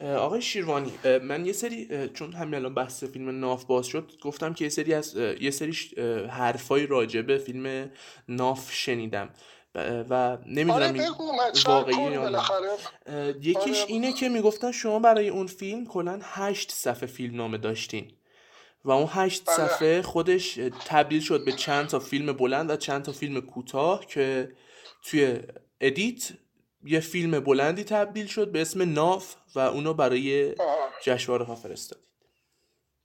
آقای شیروانی من یه سری چون همین الان بحث فیلم ناف باز شد گفتم که یه سری از یه سری حرفای راجبه فیلم ناف شنیدم و نمی‌دونم آره واقعی یا نه یکیش آره. اینه که می‌گفتن شما برای اون فیلم کلا هشت صفحه فیلم نامه داشتین و اون هشت بله. صفحه خودش تبدیل شد به چند تا فیلم بلند و چند تا فیلم کوتاه که توی edit یه فیلم بلندی تبدیل شد به اسم ناف و اونو برای. جشنواره فرستاد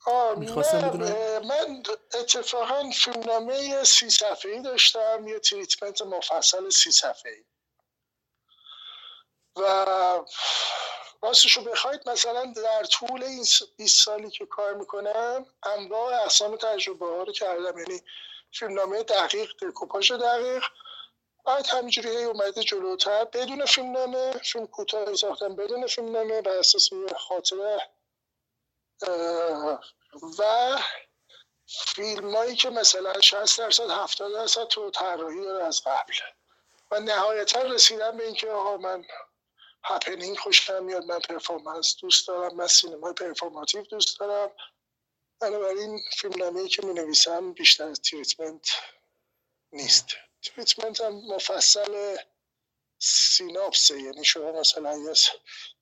آه، می‌خواستم نه، بدونم. من اتفاقا فیلمنامه سی صفحه‌ای داشتم یه treatment مفصل سی صفحه‌ای و راستشو بخواید مثلا در طول این س- 20 سالی که کار می‌کنم انواع اقسام تجربه ها رو کردم یعنی فیلمنامه دقیق دکوپاژ دقیق بعد همینجوری اومده جلوتر. بدون فیلمنامه فیلم کوتاه ساختم. بدون فیلمنامه بر اساس خاطره و فیلم هایی که مثلا 60 درصد 70 درصد تو طراحی داره از قبل. و نهایتا رسیدم به اینکه آقا من happening خوشم میاد من performance دوست دارم من سینمای performative دوست دارم. بنابراین فیلم ای که می نویسم بیشتر از treatment نیست. treatment هم مفصل synopsis ه یعنی شما مثلا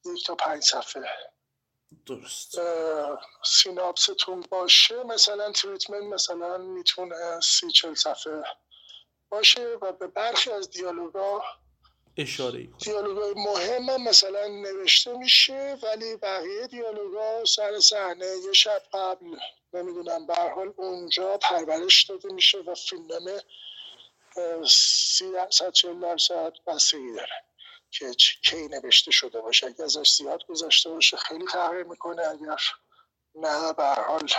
یک تا پنج صفحه. درست. synopsis تون باشه مثلا treatment مثلا می‌تونه سی چل صفحه باشه و به برخی از دیالوگا اشاره ای دیالوگای مهم هم مثلا نوشته میشه ولی بقیه دیالوگا سر صحنه یه شب قبل نمی‌دونم به حال اونجا پرورش داده میشه و فیلمنامه سی درصد چل درصد بستگی داره که کی نوشته شده باشه. اگه ازش زیاد گذاشته باشه خیلی تغییر می‌کنه. اگر نه به حال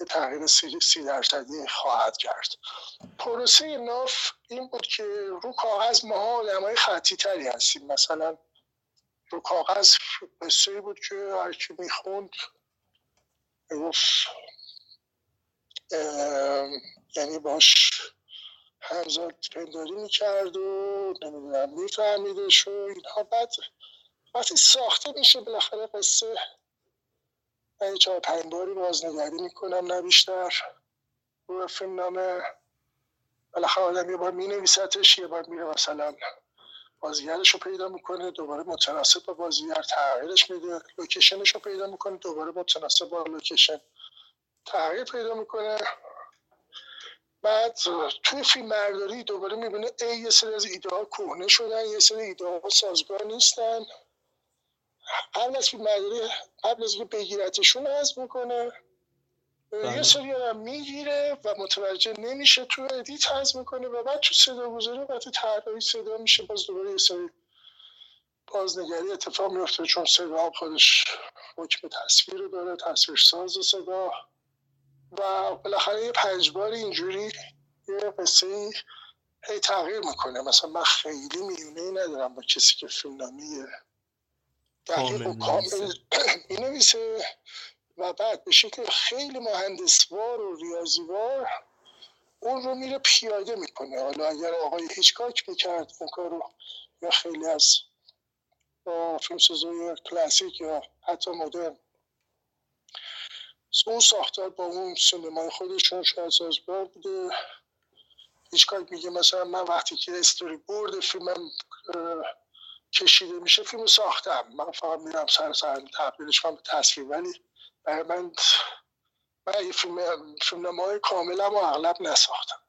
یه تغییر سی, سی درصدی خواهد کرد. پروسه ناف این بود که رو کاغذ ما آدمای خطی تری هستیم. مثلا رو کاغذ قصه بود که هر کی می‌خوند می‌گفت یعنی باش همزاد پنداری می‌کرد و نمی‌دونم میفهمیدش و اینها بعد وقتی ساخته میشه بالاخره قصه. من یه چهار پنج باری بازنگری می‌کنم نه بیشتر. روی فیلم نامه بالاخره آدم یه بار مینویستش یه بار میره مثلا بازیگرش رو پیدا می‌کنه دوباره متناسب با بازیگر تغییرش میده لوکیشنش رو پیدا می‌کنه دوباره متناسب با لوکیشن تغییر پیدا می‌کنه. بعد توی فیلم برداری دوباره می‌بینه ای یه سری از ایده ها کهنه شدن یه سری ایده ها سازگار نیستن قبل از فیلم برداری قبل از اینکه بگیرتشون حذف می‌کنه بله. یه سری هم می‌گیره و متوجه نمیشه تو edit حذف می‌کنه و بعد تو صدا گذاری وقتی طراحی صدا میشه باز دوباره یه سری بازنگری اتفاق میفته چون صدا خودش حکم تصویر رو داره تصویر ساز صدا و بالاخره یه پنج بار اینجوری یه قصه ای هی تغییر می‌کنه. مثلا من خیلی میونه ای ندارم با کسی که فیلمنامه دقیق و کامل می‌نویسه و بعد به شکل خیلی مهندسوار و ریاضیوار اون رو میره پیاده می‌کنه. حالا اگر آقای هیچکاک می‌کرد این کار رو یا خیلی از فیلمسازای کلاسیک یا حتی مدرن اون ساختار با اون سینمای خودشون شاید سازگار بوده. هیچکاک میگه مثلا من وقتی که استوری بورد فیلمم کشیده میشه فیلم ساختم. من فقط میرم سر سر تبدیلش کنم به تصویر. ولی برای من من اگه فیلم های کاملم و اغلب نساختم.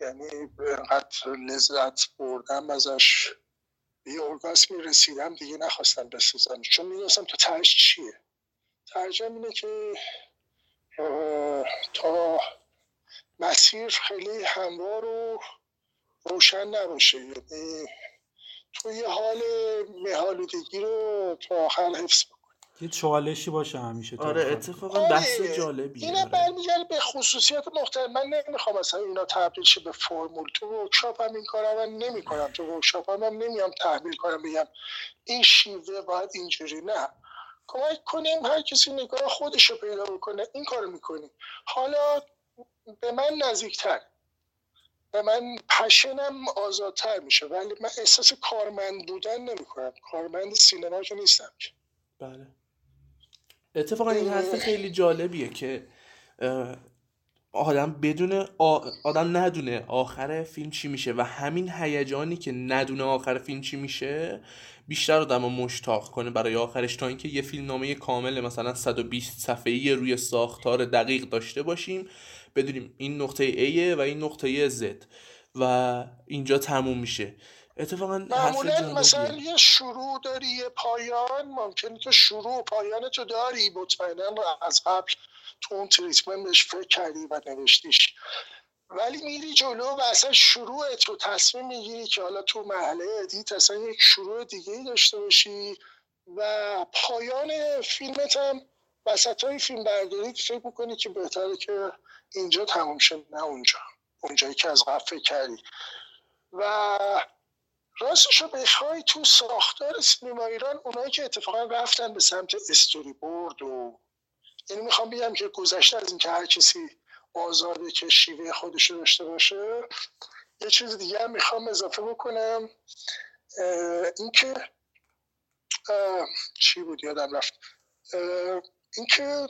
یعنی انقدر لذت بردم ازش. به یه ارگاسمی رسیدم دیگه نخواستم بسازم. چون می‌دونستم تو تهش چیه. ترجم اینه که تا مسیر خیلی هموار و روشن نباشه. یعنی تو یه حال مهالودگی رو تا آخر حفظ یه چالشی باشه همیشه آره اتفاقا آره. بحث جالبی اینا آره. برمیگرده به خصوصیات مختلف. من نمی‌خوام مثلا اینا تبدیل شه به فرمول. تو ورکشاپ هم این کارا من نمی‌کنم. تو ورکشاپ هم, هم نمیام تحمیل کنم بگم این شیوه باید اینجوری نه. کمک کنیم هر کسی نگاه خودش رو پیدا بکنه این کارو می‌کنیم. حالا به من نزدیکتر. به من پشنم آزادتر میشه ولی من احساس کارمند بودن نمی‌کنم. کارمند سینما که نیستم بله. اتفاقا این حرف خیلی جالبیه که آدم بدون آدم ندونه آخر فیلم چی میشه و همین هیجانی که ندونه آخر فیلم چی میشه بیشتر آدم رو مشتاق کنه برای آخرش تا اینکه یه فیلم نامه کامل مثلا 120 صفحه‌ای روی ساختار دقیق داشته باشیم. بدونیم این نقطه A و این نقطه Z و اینجا تموم میشه. اتفاقا معمولا مثلا یه شروع داری یه پایان ممکنه تو شروع پایان تو داری مطمئنا از قبل تو اون treatment بهش فکر کردی و نوشتیش. ولی میری جلو و اصلا شروع تو تصمیم می‌گیری که حالا تو مرحله edit اصلا یک شروع دیگه ای داشته باشی و پایان فیلمت هم وسط های فیلم برداری فکر می‌کنی که بهتره که اینجا تموم شد نه اونجا. اونجایی که از قبل فکر کردی. و راستشو بخوای تو ساختار سینما ایران اونایی که اتفاقا رفتن به سمت استوری بورد و یعنی می‌خوام بگم که گذشته از اینکه هر کسی آزاده که شیوه خودش داشته باشه یه چیز دیگه هم می‌خوام اضافه بکنم اینکه چی بود یادم رفت؟ اینکه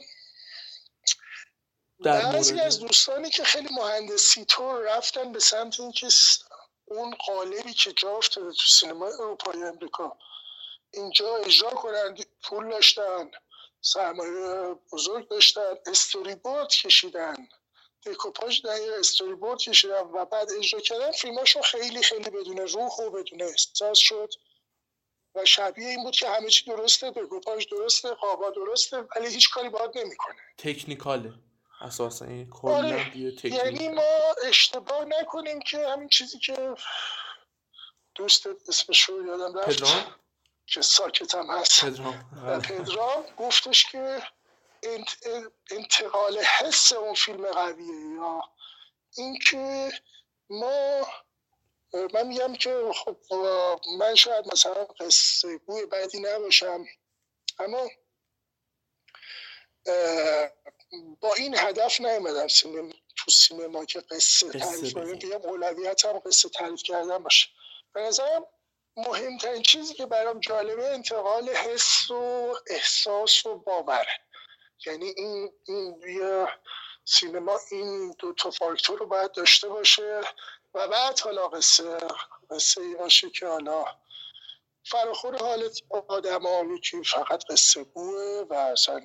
بعضی از دوستانی که خیلی مهندسی طور رفتن به سمت اینکه اون قالبی که جا افتاده تو سینما اروپایی امریکا اینجا اجرا کنن پول داشتن. سرمایه بزرگ داشتن استوری بورد کشیدن. دکوپاژ در استوری بورد کشیدن و بعد اجرا کردن فیلماشون خیلی خیلی بدون روح و بدون احساس شد. و شبیه این بود که همه چی درسته دکوپاژ درسته قابا درسته ولی هیچ کاری باید نمی‌کنه. تکنیکاله. اساسا این آره. یعنی ما اشتباه نکنیم که همین چیزی که دوست اسمش رو یادم رفت. که ساکت هم هست. پدرام. پدرام گفتش که انتقال حس اون فیلم قویه یا اینکه ما من میگم که خب من شاید مثلا قصه گوی بعدی نباشم اما با این هدف نیومدم سینما تو سینما که قصه تعریف کنیم بگم اولویت هم قصه تعریف کردن باشه. به نظرم مهمترین چیزی که برام جالبه انتقال حس و احساس و باوره یعنی این این سینما این دو تا فاکتور رو باید داشته باشه و بعد حالا قصه قصه ای باشه که حالا فراخور حالت آدم که فقط قصه‌گوئه و اصلا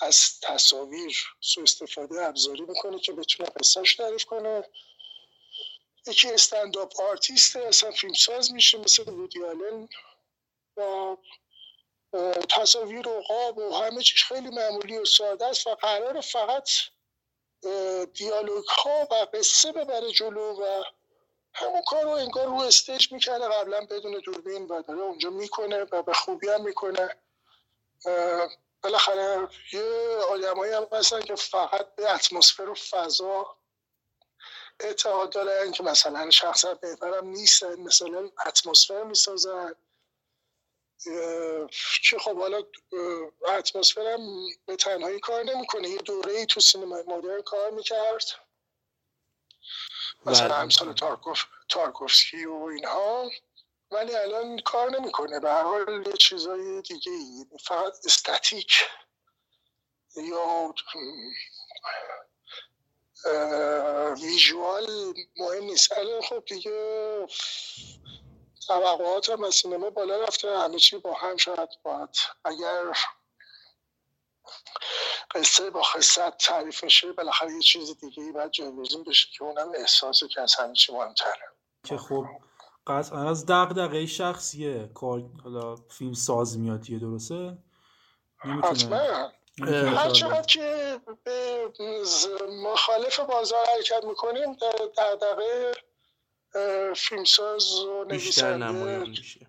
از تصاویر سو استفاده ابزاری می‌کنه که بتونه قصهش تعریف کنه. یکی stand-up artist اصلا فیلمساز میشه مثل وودی آلن و تصاویر و قاب و همه چیز خیلی معمولی و ساده است و قراره فقط دیالوگ ها و قصه ببره جلو و همون کار رو انگار رو استیج می‌کرده قبلا بدون دوربین و داره اونجا می‌کنه و به خوبی هم می‌کنه. بالاخره یه آدمایی هم هستن که فقط به اتمسفر و فضا اعتقاد دارن که مثلا شخصا بهترم نیستن مثلا اتمسفر می‌سازن که خب حالا اتمسفرم به تنهایی کار نمی‌کنه یه دوره ای تو سینما مدرن کار می‌کرد. مثلا بله. امثال تارکوف تارکوفسکی و اینها ولی الان کار نمی‌کنه. به هر حال یه چیزای دیگه ای فقط استاتیک یا ویژوال مهم نیست. الان خب دیگه توقعات هم سینما بالا رفته. همه چی با هم شاید باید. اگر قصه با خصت تعریف میشه بالاخره یه چیز دیگه ای باید جایگزین بشه که اونم احساسه که از همه چی مهمتره. که خب قطعا از دقیقه شخصیه کار حالا فیلم ساز میاد یه درسته؟ حتما. هر چقدر که به مخالف بازار حرکت می‌کنیم دقیقه فیلمساز و بیشتر نمایان میشه.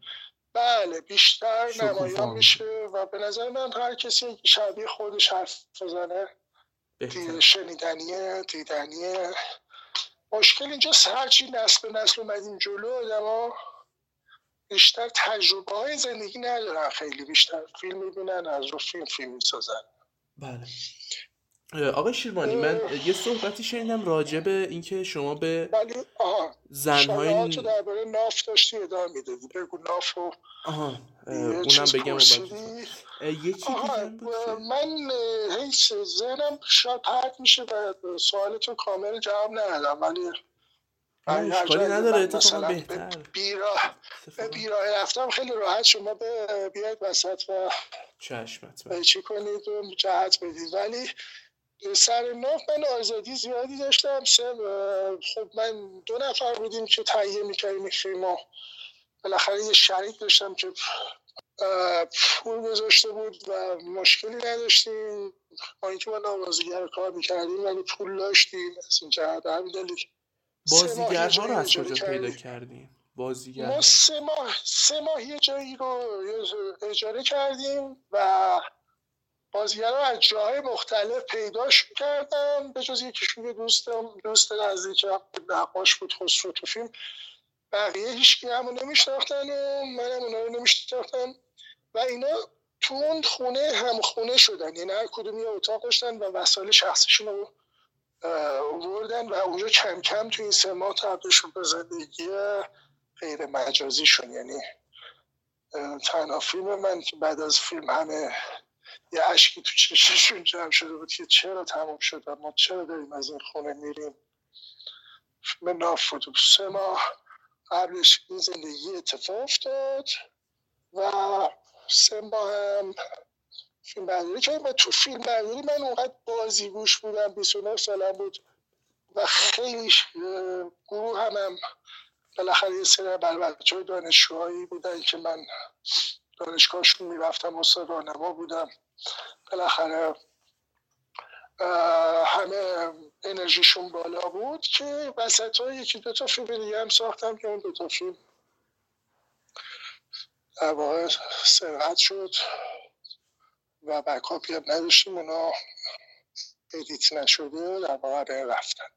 بله بیشتر نمایان میشه. و به نظر من هر کسی شبیه خودش حرف بزنه. شنیدنیه دیدنیه. مشکل اینجا هرچی نسل به نسل اومدیم جلو آدم بیشتر تجربه های زندگی ندارن خیلی بیشتر فیلم می‌بینن از رو فیلم فیلم می‌سازن. بله. آقای شیروانی من یه صحبتی شنیدم راجع به اینکه شما به زنهای تو درباره ناف داشتی ادامه می‌دادی. بگو ناف و آها اونم بگم یکی من هیچ ذهنم شاید پرت میشه و سوالتون کامل جواب ندادم ولی اشکالی نداره اتفاقا بهتر. بیراه به بیراه رفتم خیلی راحت شما به بیاید وسط و چشمت چی کنید و جهت بدید ولی سر ناف من آزادی زیادی داشتم. سه خب من دو نفر بودیم که تهیه می‌کردیم این فیلم بالاخره یه شریک داشتم که پول گذاشته بود و مشکلی نداشتیم. با اینکه ما نوازیگر کار می‌کردیم ولی پول داشتیم. از این جهت همین دلیل. بازیگرها رو از کجا پیدا کردیم. بازیگر ما سه ماه سه ماه یه جایی رو اجاره کردیم و بازیگر رو از جاهای مختلف پیداش کردم به جز یکیشون یه دوستم دوست نزدیکم نقاش بود خسرو تو فیلم. بقیه هیچ همون نمیشناختن و منم اونا رو نمیشناختم. و اینا تو اون خونه هم خونه شدن یعنی هر کدوم یه اتاق داشتن و وسایل شخصیشون رو وردن و اونجا کم کم تو این سه ماه تبدیل به زندگی غیر مجازی یعنی تنها فیلم من که بعد از فیلم همه یه عشقی تو چششون جمع شده بود که چرا تموم شد ما چرا داریم از این خونه میریم. فیلم ناف بود سه ماه قبلش این زندگی اتفاق افتاد و سه ماه هم فیلم برداری و تو فیلم برداری من اونقدر بازی گوش بودم 29 سالم بود و خیلی گروه هم, هم بالاخره یه سری بر بچه های دانشجوهایی بودن که من دانشگاهشون می‌رفتم استاد راهنما بودم. بالاخره همه انرژیشون بالا بود که وسط ها یکی دوتا فیلم دیگه هم ساختم که اون دوتا فیلم در واقع سرقت شد و بکاپی هم نداشتیم اونا ادیت نشده در واقع رفتن.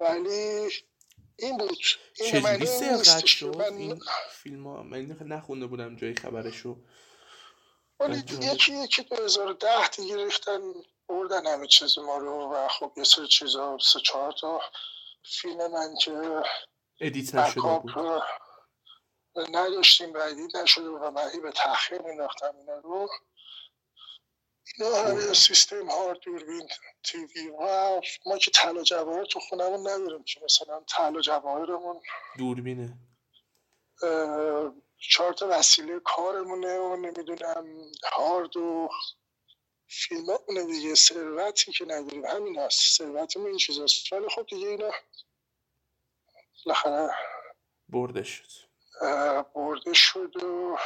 ولی این بود. این چجوری سرقت شد؟ من... این فیلم ها من نخونده بودم جای خبرشو. ولی یکی یکی 2010 دیگه ریختن بردن همه چیز ما رو و خب یه سری چیزا سه چهار تا فیلم من که edit نشده بود. نداشتیم و edit نشده و من به تأخیر مینداختم اینا رو. اینا همه سیستم هارد دوربین TV و ما که طلا جواهر تو خونمون نداریم که مثلا طلا جواهرمون دوربینه. چهار تا وسیله کارمونه و نمی‌دونم هارد و فیلم اونه دیگه ثروتی که نداریم. همین هست. ثروتمون این چیز هست ولی خب دیگه اینا بالاخره برده شد. برده شد و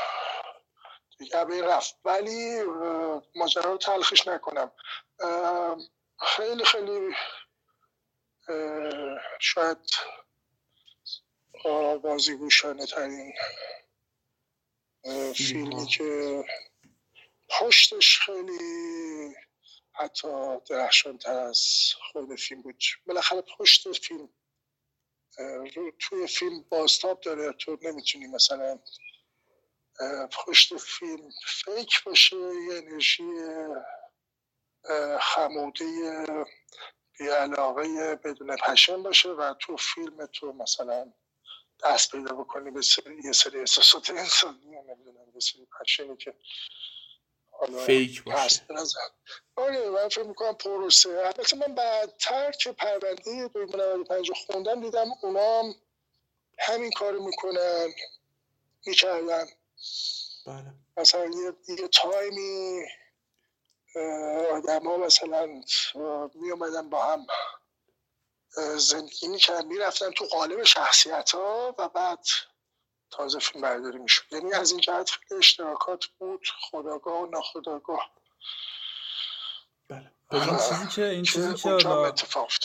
دیگه رفت. ولی ماجرا رو تلخش نکنم. خیلی خیلی شاید بازیگوشانه ترین فیلمی که پشتش خیلی حتی درخشان تر از خود فیلم بود. بالاخره پشت فیلم توی فیلم بازتاب داره تو نمی‌تونی مثلا پشت فیلم فیک باشه یه انرژی خموده بیعلاقه بدون پشن باشه و تو فیلم تو مثلا دست پیدا بکنی به سری یه سری احساسات انسانی نمی‌دونم به سری پشنی که فیک باشه. آره من فکر می‌کنم پروسه. البته من بعدتر که پرونده 2095 خوندم دیدم اونا همین کارو می‌کنن می‌کردن. بله. مثلا یه, یه تایمی آدم ها مثلا می اومدن با هم زندگی می‌کردن می‌رفتن تو قالب شخصیت ها و بعد تازه فیلم برداری می‌شد. یعنی از این جهت خیلی اشتراکات بود خداگاه و ناخداگاه. بله. این چیزی که این چیزی که حالا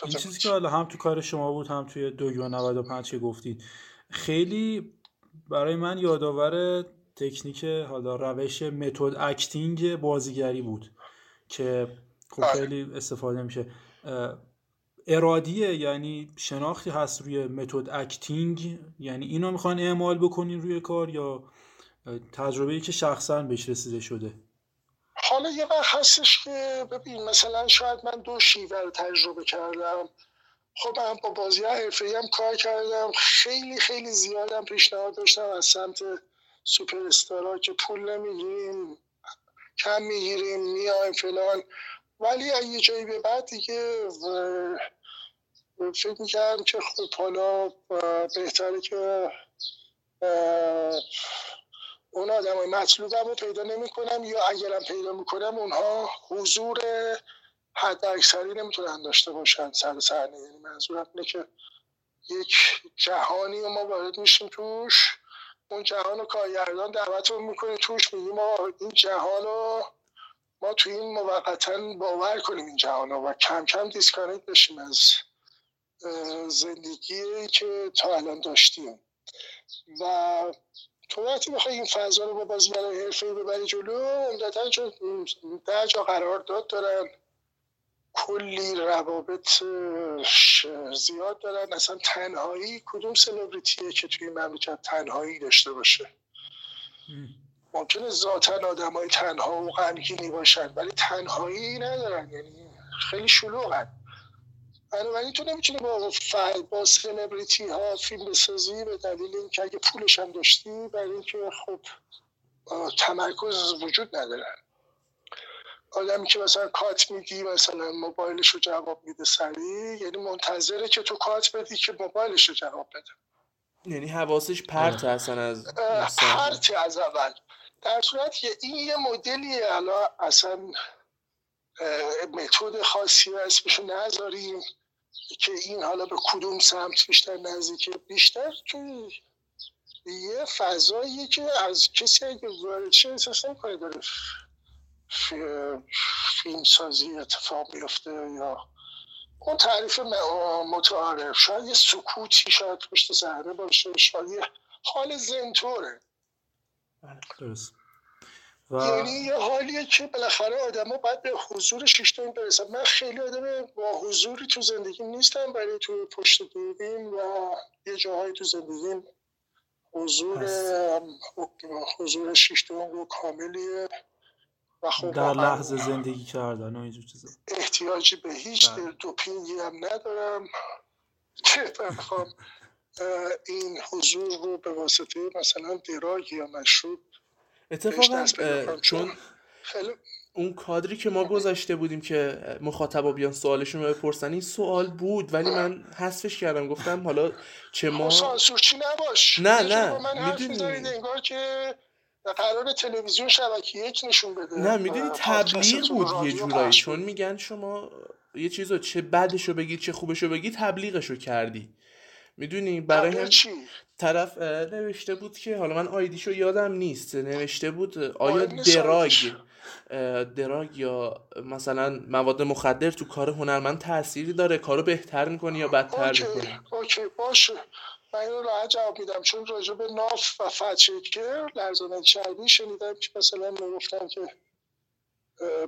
این چیزی که حالا هم تو کار شما بود هم توی دوگیو 95 که گفتید خیلی برای من یادآور تکنیک حالا روش method acting بازیگری بود که خب بله. خیلی استفاده میشه. ارادیه یعنی شناختی هست روی method acting یعنی اینو می‌خوان اعمال بکنین روی کار یا تجربه ای که شخصا بهش رسیده شده؟ حالا یه وقت هستش که ببین مثلا شاید من دو شیوه رو تجربه کردم. خب من با بازی حرفه هم کار کردم. خیلی خیلی زیادم پیشنهاد داشتم از سمت سوپر استارا که پول نمی‌گیریم کم می‌گیریم میایم فلان. ولی یه جایی به بعد دیگه فکر می‌کردم که خب حالا بهتره که اون آدم های مطلوبم رو پیدا نمی‌کنم یا اگرم پیدا می‌کنم اونها حضور حد اکثری نمی‌تونن داشته باشن سر صحنه. یعنی منظورم اینه که یک جهانی ما وارد میشیم توش. اون جهان رو کارگردان دعوتمون می‌کنه. توش میگیم ما این جهان رو ما توی این موقتا باور کنیم این جهان رو و کم کم disconnect بشیم از زندگی که تا الان داشتیم. و تو وقتی بخوای این فضا رو با بازیگران حرفه‌ای ببری جلو عمدتا چون در جا قرار داد دارن. کلی روابط زیاد دارن. اصلا تنهایی کدوم سلبریتیه که توی مملکت تنهایی داشته باشه؟ ممکنه ذاتا آدم های تنها و غمگینی باشن ولی تنهایی ندارن. یعنی خیلی شلوغن. بنابراین تو نمی‌تونی با با سلبریتی ها فیلم بسازی به دلیل اینکه اگه پولش هم داشتی برای اینکه خب تمرکز وجود ندارن آدمی که مثلا کات میدی مثلا موبایلش رو جواب میده سریع یعنی منتظره که تو کات بدی که موبایلش رو جواب بده. یعنی حواسش پرت اصلا از پرت از اول. در صورت که این یه مدلی الان اصلا متد خاصی اسمشو نذاریم که این حالا به کدوم سمت بیشتر نزدیکه بیشتر توی یه فضاییه که از کسی اگه وارد شه احساس نکنه داره فیلم سازی اتفاق بیفته یا اون تعریف متعارف شاید یه سکوتی شاید پشت صحنه باشه شاید یه حال زنطوره درست. و... یعنی یه حالیه که بالاخره آدم باید به حضور شیشتون برسن. من خیلی آدم با حضوری تو زندگی نیستم برای تو پشت دوربین و یه جاهایی تو زندگیم حضور حضور شیشتون رو کاملیه و خب در لحظه زندگی کردن و اینجور چیزا. احتیاجی به هیچ بله. دوپینگی هم ندارم. که بخوام این حضور رو به واسطه مثلا دراگ یا مشروب اتفاقا چون اون کادری که ما گذاشته بودیم که مخاطبا بیان سوالشون رو بپرسن این سوال بود ولی من حذفش کردم. گفتم حالا چه ما سانسورچی نباش؟ نه نه می‌دونی. انگار که قرار تلویزیون شبکه یک نشون بده. نه می‌دونی تبلیغ بود یه جورایی چون میگن شما یه چیزو چه بدشو بگید چه خوبشو بگید تبلیغشو کردی. می‌دونی؟ برای هم طرف نوشته بود که حالا من آیدیشو یادم نیست. نوشته بود آیا دراگ دراگ یا مثلا مواد مخدر تو کار هنرمند تأثیری داره کارو بهتر می‌کنه یا بدتر می‌کنه؟ اوکی باشه. من اینو راحت جواب میدم. چون راجع به ناف و فتشکر لرزانه چربی شنیدم که مثلا می‌گفتن که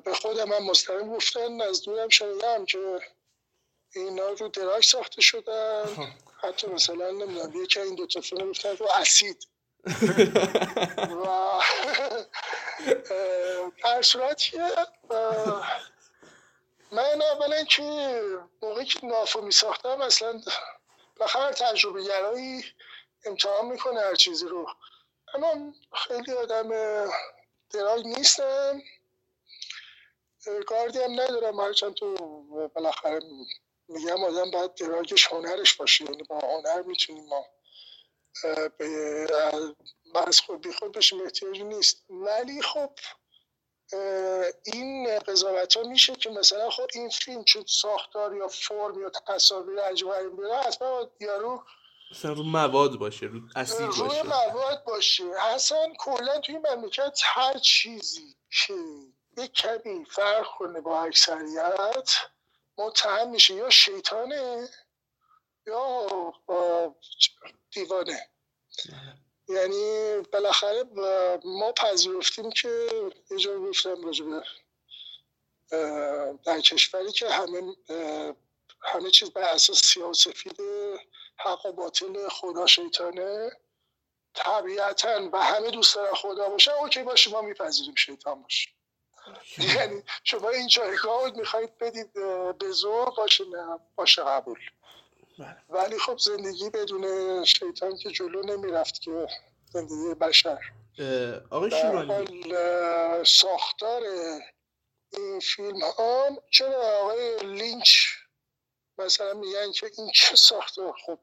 به خودم من مستقیم گفتن از دورم شنیدم که اینا رو دراگ ساخته شدن. حتی مثلا نمی‌دونم یکی این دو تا فیلم گفتن رو اسید. و در صورت من اولا که موقعی که نافو می ساختم اصلا بخیر تجربه گرایی امتحان می‌کنه هر چیزی رو. اما خیلی آدم دراگ نیستم. گاردی هم ندارم هرچند تو بالاخره میگم آدم باید دراگش هنرش باشه یعنی با هنر می‌تونیم ما از خود بی خود بشیم احتیاجی نیست. ولی خب این قضاوت ها میشه که مثلا خب این فیلم چون ساختار یا فرم یا تصاویر عجیب بیاره حتما یارو مثلا رو مواد باشه رو باشه روی مواد باشه. اصلا کلا توی مملکت هر چیزی که یک کمی فرق کنه با اکثریت متهم میشه. یا شیطانه یا دیوانه. یعنی بالاخره ما پذیرفتیم که یه جا گفتم راجبه در کشوری که همه همه چیز بر اساس سیاسفید حق و باطل خدا شیطانه طبیعتا و همه دوست دارن خدا باشه اوکی باشه ما میپذیریم شیطان باشه یعنی شما این جایگاه می‌خواید بدید به زور باشه نه باشه قبول. ولی خب زندگی بدون شیطان که جلو نمی‌رفت که زندگی بشر. آقای شیرانی ساختار این فیلم ها چرا آقای لینچ مثلا میگن که این چه ساخته خب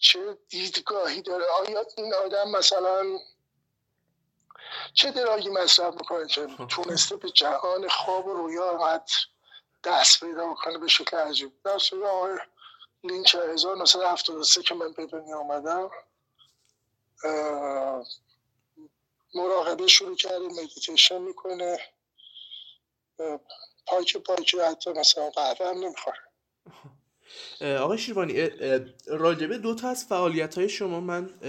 چه دیدگاهی داره؟ آیا این آدم مثلا چه دراگی مصرف می‌کنه که تونسته به جهان خواب و رویا دست پیدا بکنه به شکل عجیب؟ در آقای لینچ 1973 که من به دنیا آمدم مراقبه شروع کرده مدیتیشن می‌کنه پاک پاک حتی مثلا قهوه هم نمی‌خوره آقای شیروانی راجبه دو تا از فعالیت های شما من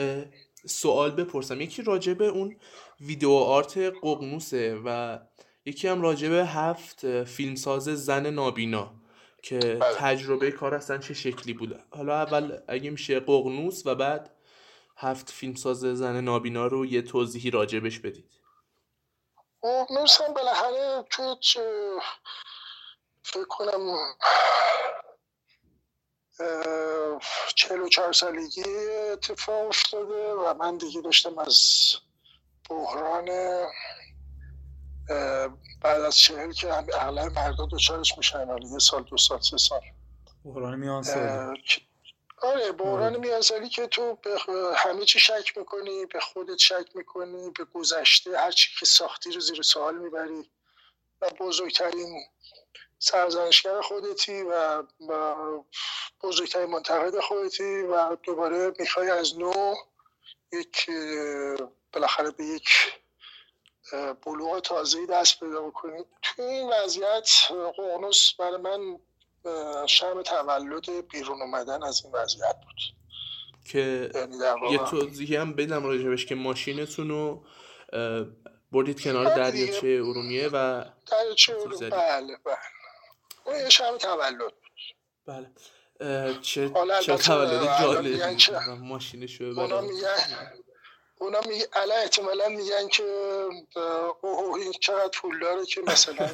سوال بپرسم. یکی راجبه اون video art ققنوسه و یکی هم راجبه هفت فیلمساز زن نابینا. که بله. تجربه کار اصلا چه شکلی بوده حالا اول اگه میشه ققنوس و بعد هفت فیلمساز زن نابینا رو یه توضیحی راجبش بدید ققنوس هم بالاخره توی فکر کنم چهل و چهار سالگی اتفاق افتاده و من دیگه داشتم از بحران بعد از چهل که اغلب مردا دوچارش میشن ولی یه سال دو سال سه سال. بحران میان سالی. آره بحران. میان سالی که تو به همه چی شک می‌کنی به خودت شک می‌کنی به گذشته هر چی که ساختی رو زیر سوال می‌بری. و بزرگترین سرزنشگر خودتی و, بزرگترین منتقد خودتی و دوباره می‌خوای از نو یک بالاخره به یک بلوغ تازهی دست پیدا بکنید تو این وضعیت قونوس برای من شرم تولد بیرون اومدن از این وضعیت بود. که یعنی یه توضیحی هم بدم راجبش که ماشینتون رو بردید کنار دریاچه ارومیه و دریاچه ارومیه؟ بله بله. اون یه شب تولد بود. بله. چه چه تولد جالب ماشینشو اونا میگن اونا می الان احتمالا میگن که اوه این چقدر پول داره که مثلا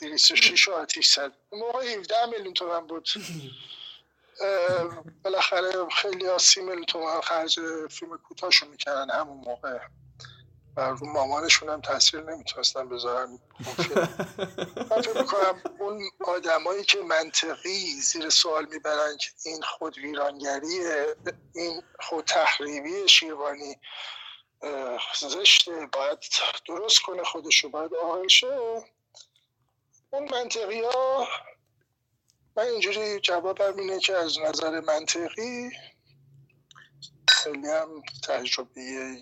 206 آتیش زد. موقع 17 میلیون تومن بود. بالاخره خیلی ها سی میلیون تومن خرج فیلم کوتاهشون می‌کنن همون موقع. و رو مامانشون هم تاثیر نمی‌تونستن بذارن. من فکر می‌کنم اون آدمایی که منطقی زیر سوال می‌برن که این خود ویرانگریه این خود تحریمی شیروانی زشته باید درست کنه خودشو باید آهل شه اون منطقی ها من اینجوری جوابم اینه که از نظر منطقی خیلی هم تجربه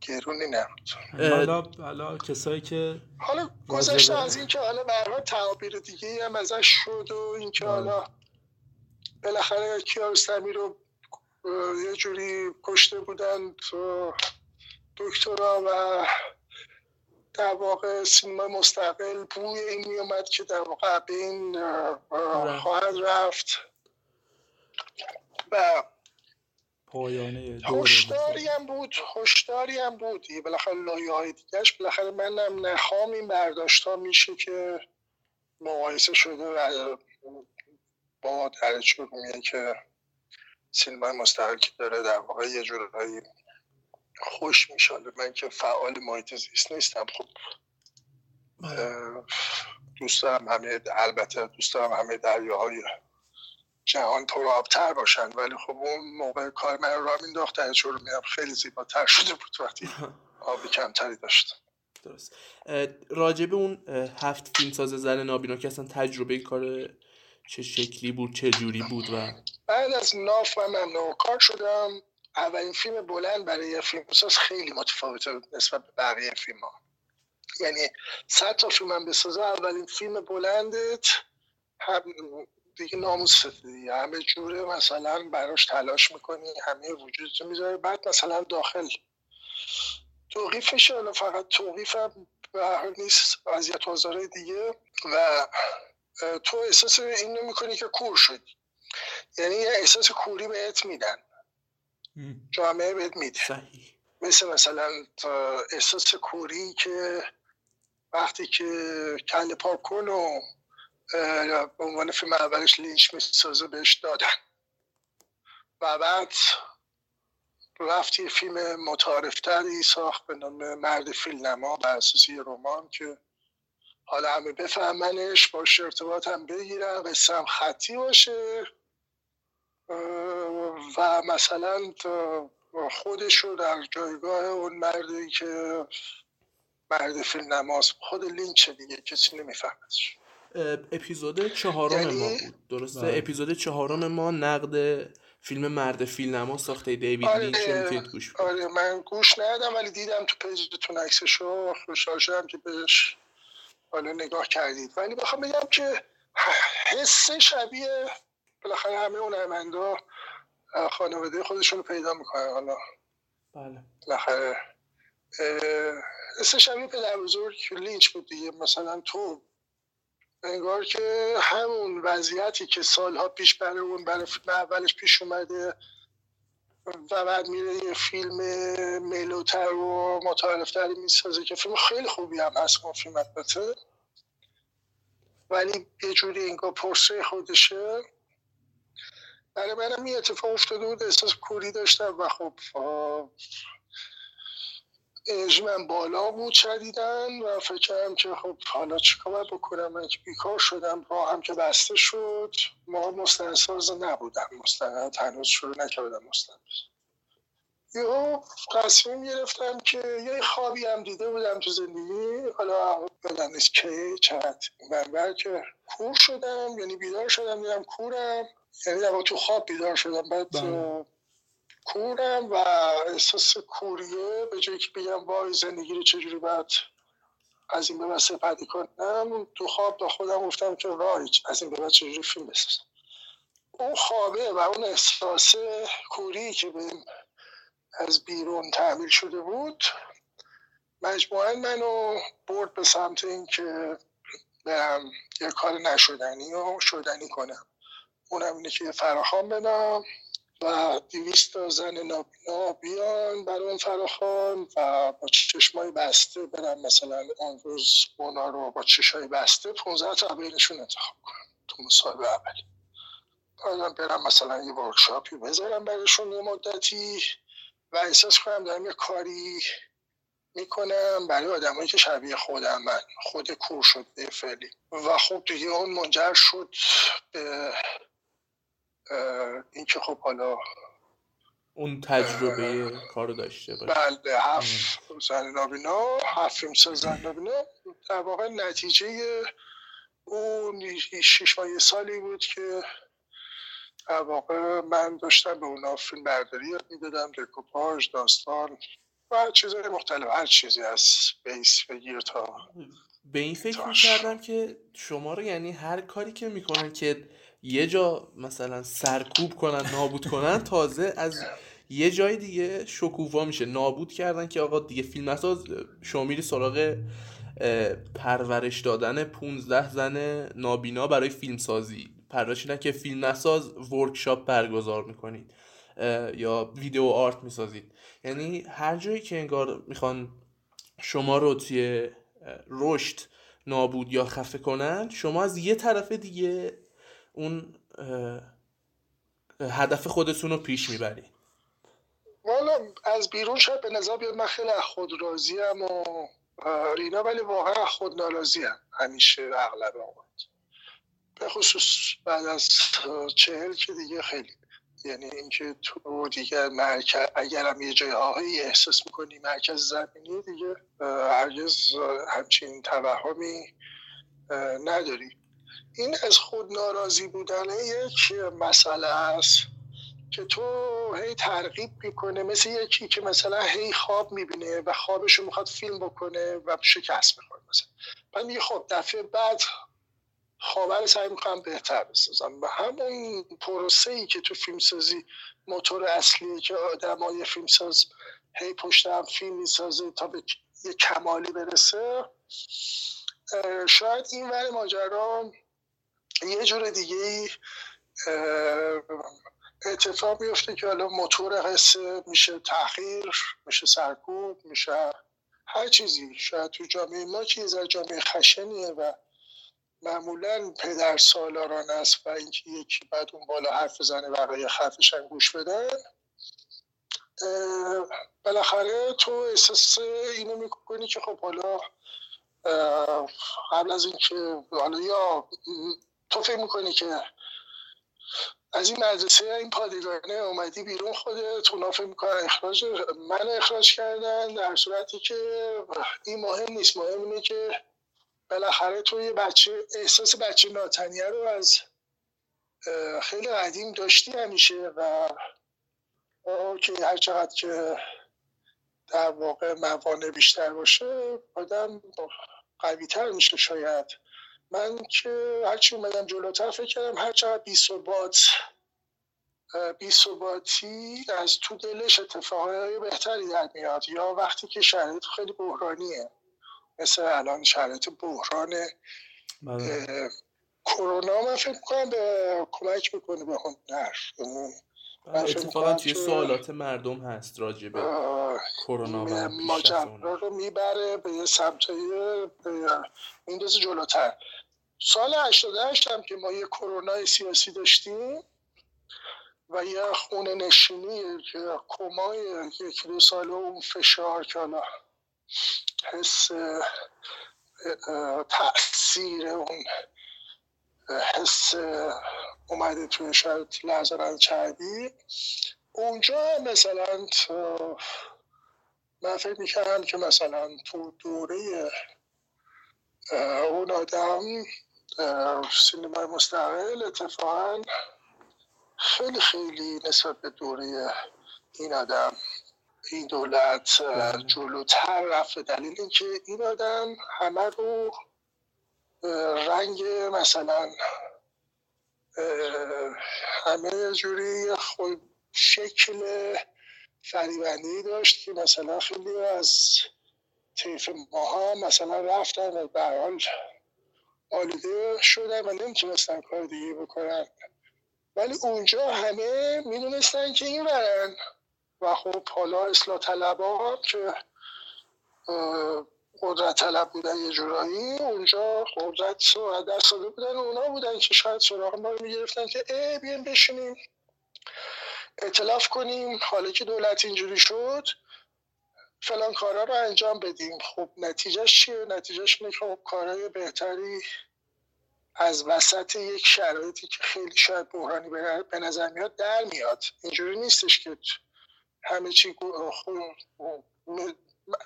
گرونی نبود. حالا حالا کسایی که حالا گذشته از این که حالا برها تعابیر دیگه هم ازش شد و اینکه بله. حالا بالاخره کیارستمی رو یه جوری کشته بودن تو دکترا و در واقع سینما مستقل بوی این میومد که در واقع به این خواهد رفت. و پایانه هشداری هم بود هشداری هم بود. بالاخره لایه های دیگهش بالاخره منم نخوام این برداشت ها میشه که مقایسه شده و با درج میگه که سینما مستقل که داره در واقع یه جورایی خوش میشه من که فعال محیط زیست نیستم. خب بله. دوست دارم همه البته دوست دارم همه دریاهای جهان پرآبتر باشن. ولی خب اون موقع کار من را مینداخت در رو میرم خیلی زیباتر شده بود وقتی آبی کمتری داشت. درست. راجب اون هفت فیلم ساز زن نابینا که اصلا تجربه کار چه شکلی بود چه جوری بود و بعد از ناف و ممنوع کار شدم. اولین فیلم بلند برای یه فیلم ساز خیلی متفاوته نسبت به بقیه فیلم ها یعنی صد تا فیلم هم بسازه اولین فیلم بلندت هم دیگه ناموس دیگه. همه جوره مثلا براش تلاش می‌کنی همه وجودتو می‌ذاری. بعد مثلا داخل. توقیفش فقط توقیف هم نیست. وضعیت آزاره دیگه. و تو احساس این می‌کنی که کور شدی. یعنی یه احساس کوری بهت میدن. جامعه بهت میده. مثل مثلا احساس کوری که وقتی که کل پاک کن و به عنوان فیلم اولش لینچ می‌سازه بهش دادن. و بعد رفت یه فیلم متعارفتری ساخت به نام مرد فیلنما بر اساس یه رمان که حالا همه بفهمنش باش ارتباط هم بگیرن قصه هم خطی باشه. و مثلا خودش رو در جایگاه اون مردی که مرد فیلم نماز خود لینچ دیگه کسی نمیفهمدش اپیزود چهارم یعنی... ما بود. درسته؟ بله. اپیزود چهارم ما نقد فیلم مرد فیلم نما ساخته دیوید آره لینچ گوش آره من گوش ندادم ولی دیدم تو پیجتون عکسشو خوشحال شدم که بهش حالا نگاه کردید. ولی بخوام بگم که حس شبیه بالاخره همه اون هنرمندا خانواده خودشون رو پیدا می‌کنن حالا. بله. بالاخره حس شبیه پدر بزرگ لینچ بود دیگه. مثلا تو انگار که همون وضعیتی که سالها پیش برای اون برای فیلم اولش پیش اومده و بعد میره یه فیلم ملوتر و متعارفتری می‌سازه که فیلم خیلی خوبی هم هست اون فیلم البته. ولی یه جوری انگار پرسه خودشه. برای منم این اتفاق افتاده بود احساس کوری داشتم و خب انرژی من بالا بود شدیدن و فکرم که خب حالا چیکار بکنم؟ من که بیکار شدم راه هم که بسته شد ما مستندساز نبودم. مستند هنوز شروع نکردم مستند یهو تصمیم گرفتم که یه خوابی هم دیده بودم تو زندگی. حالا یادم نیست که چقدر منبر که کور شدم یعنی بیدار شدم دیدم کورم. یعنی در تو خواب بیدار شدم. بعد بله. کورم و احساس کوریه به جایی که بگم وای زندگی رو چجوری باید از این به بعد سپردی کنم تو خواب با خودم گفتم که رایج از این به چجوری فیلم بسازم. اون خوابه و اون احساس کوری که به از بیرون تعمیل شده بود مجموعا منو برد به سمت اینکه برم یه کار نشدنی و شدنی کنم. اونم اینه که فراخان بدم. و دیویست زن نابینا بیان برای اون فراخان و با چشمای بسته برم مثلا اون روز اونا رو با چشمای بسته 15 تا بینشون انتخاب کنم تو مصاحبه اولی بعدم برم مثلا یه ورکشاپی بذارم برایشون یه مدتی و احساس کنم دارم یه کاری می‌کنم برای آدمایی که شبیه خودم من خود کور شده فعلی. و خب دیگه اون منجر شد به اینکه خب حالا اون تجربه کارو داشته باشه. بله هفت زن نابینا هفت فیلم زن نابینا در واقع نتیجه اون شیش ماه سالی بود که در واقع من داشتم به اونا فیلم برداری یاد می‌دادم دکوپاژ داستان و چیزهای مختلف هر چیزی از بیس بگیر تا به این فکر می‌کردم که شما رو یعنی هر کاری که می‌کنن که یه جا مثلا سرکوب کنن نابود کنن تازه از یه جای دیگه شکوفا میشه. نابود کردن که آقا دیگه فیلم نساز شما میری سراغ پرورش دادن 15 زن نابینا برای فیلم سازی. پرورش که فیلم نساز ورکشاپ برگزار می‌کنید یا ویدیو آرت می‌سازید. یعنی هر جایی که انگار می‌خوان شما رو توی رشد نابود یا خفه کنن شما از یه طرف دیگه اون هدف خودتون رو پیش می‌بری. والا از بیرون شاید به نظر بیاد من خیلی خود راضیم و رینا ولی واقعا خود ناراضیم همیشه اغلب اوقات. به خصوص بعد از چهل که دیگه خیلی. یعنی اینکه تو دیگه مرکز اگرم یه جای آهی احساس می‌کنی مرکز زمینی دیگه هرگز همچین توهمی نداری. این از خود ناراضی بودن یک مسئله است که تو هی ترغیب می‌کنه مثل یکی که مثلا هی خواب می‌بینه و خوابش رو می‌خواد فیلم بکنه و شکست می‌خوره مثلا. من میگه خب دفعه بعد خوابه سعی می‌کنم بهتر بسازم. و همون پروسه ای که تو فیلمسازی موتور اصلیه که آدمای فیلمساز هی پشت هم فیلم می‌سازه تا به یه کمالی برسه شاید این ور ماجرا یه جور دیگه اتفاق میفته که حالا موتور قصه میشه تاخیر میشه سرکوب میشه هر چیزی. شاید تو جامعه ما که از جامعه خشنیه و معمولا پدر سالاران است و اینکه یکی بعد اون بالا حرف بزنه بقیه حرفش گوش بدن. بالاخره تو احساس اینو می‌کنی که خب حالا قبل از اینکه حالا یا تو فکر می‌کنی که از این مدرسه این پادگانه اومدی بیرون خودت اونا فکر می‌کنن اخراج من اخراج کردن در صورتی که این مهم نیست. مهم اینه که بالاخره تو یه بچه احساس بچه ناتنیه رو از خیلی قدیم داشتی همیشه و که هر چقدر که در واقع موانع بیشتر باشه آدم قوی تر میشه شاید. من که هرچی اومدم جلوتر فکر کردم هر چقدر بی ثبات بی ثباتی از تو دلش اتفاقای بهتری در میاد. یا وقتی که شرایط خیلی بحرانیه. مثل الان شرایط بحران بله. کرونا من فکر کنم به کمک می‌کنه به هنر اتفاقا توی سوالات مردم هست راجع به کرونا و ماجرا رو می‌بره به یه سمتایی میندازه جلوتر. سال 88 هم که ما یه کرونا سیاسی داشتیم و یه خونه نشینی که کمای یک دو سال اون فشار که حس تاثیر اون حس اومده توی شاید لحظه چربی اونجا مثلا من فکر می‌کردم که مثلا تو دوره اون آدم سینمای مستقل اتفاقا خیلی خیلی نسبت به دوره این آدم این دولت بله. جلوتر رفت دلیل اینکه این آدم همه رو رنگ مثلا همه جوری خود شکل فریبنده داشت که مثلا خیلی از طیف ماها مثلا رفتن و برحال آلوده شدن و نمی‌تونستن کار دیگه بکنن. ولی اونجا همه می‌دونستن که این برن و خب حالا اصلاح طلب که قدرت طلب بودن یه جورایی اونجا قدرت رو دست داده بودن و اونا بودن که شاید سراغ ما رو می‌گرفتن که ای بیایم بشینیم. اطلاف کنیم. حالا که دولت اینجوری شد فلان کارا رو انجام بدیم خب نتیجهش چیه؟ نتیجهش اینه که خب کارهای بهتری از وسط یک شرایطی که خیلی شاید بحرانی به نظر میاد در میاد اینجوری نیستش که همه چی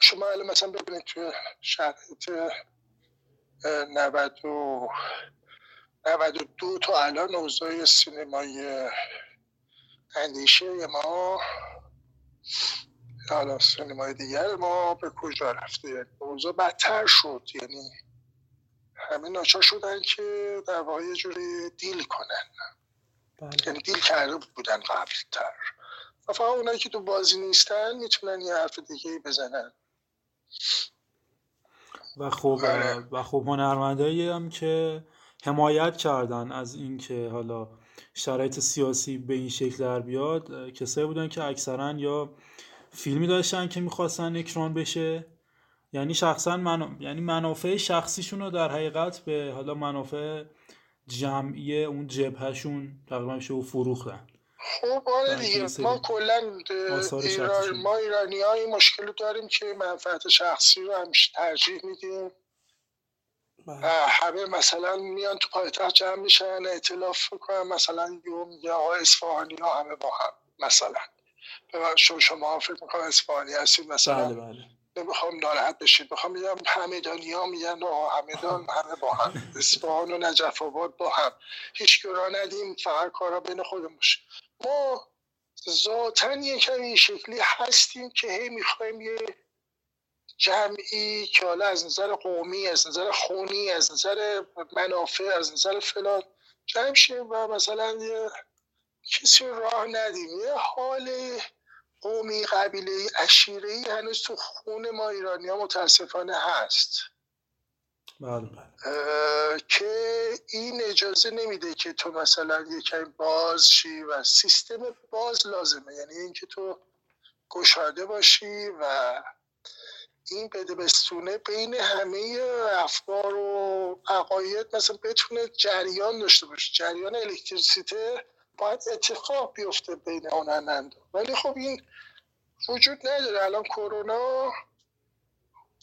شما الان مثلا ببینید توی شرایط 90 و 92 تا الان اوضاع سینمای اندیشه ما حالا سینمای دیگر ما به کجا رفته اوضاع بدتر شد یعنی همه ناچار شدن که در واقع یه جوری دیل کنن بله. یعنی دیل کرده بودن قبل تر و فقط اونایی که تو بازی نیستن می‌تونن یه حرف دیگه بزنن و خب آره. و خب هنرمندایی هم که حمایت کردن از اینکه حالا شرایط سیاسی به این شکل در بیاد کسایی بودن که اکثرا یا فیلمی داشتن که می‌خواستن اکران بشه. یعنی شخصا من... یعنی منافع شخصیشون رو در حقیقت به حالا منافع جمعی اون جبهشون تقریبا شو فروختن. خب آره دیگه. ما کلا ایران ما ایرانی ها این مشکل داریم که منفعت شخصی رو همیشه ترجیح میدیم. بله. همه مثلا میان تو پایتخت جمع میشن اعتلاف می‌کنن مثلا یوم یا اصفهانی ها همه با هم مثلا. شما شما فکر می‌کنم اصفهانی هستید مثلا؟ بله بله. نمی‌خوام ناراحت بشید می‌خوام میگم همدانی ها میگن و همدان همه با هم. اصفهان و نجف آباد با هم. هیچ را ندیم فقط کارا بین خودمون ما ذاتا یکم این شکلی هستیم که هی می‌خوایم یه جمعی که حالا از نظر قومی از نظر خونی از نظر منافع از نظر فلان جمع شیم و مثلا یه کسی راه ندیم. یه حال قومی قبیله اشیره ای هنوز تو خون ما ایرانی ها متاسفانه هست. بله بله. که این اجازه نمیده که تو مثلا یکم باز شی و سیستم باز لازمه. یعنی اینکه تو گشاده باشی و این بده بستونه بین همه افکار و عقاید مثلا بتونه جریان داشته باشه. جریان الکتریسیته باید اتفاق بیفته بین هنرمندا ولی خب این وجود نداره. الان کرونا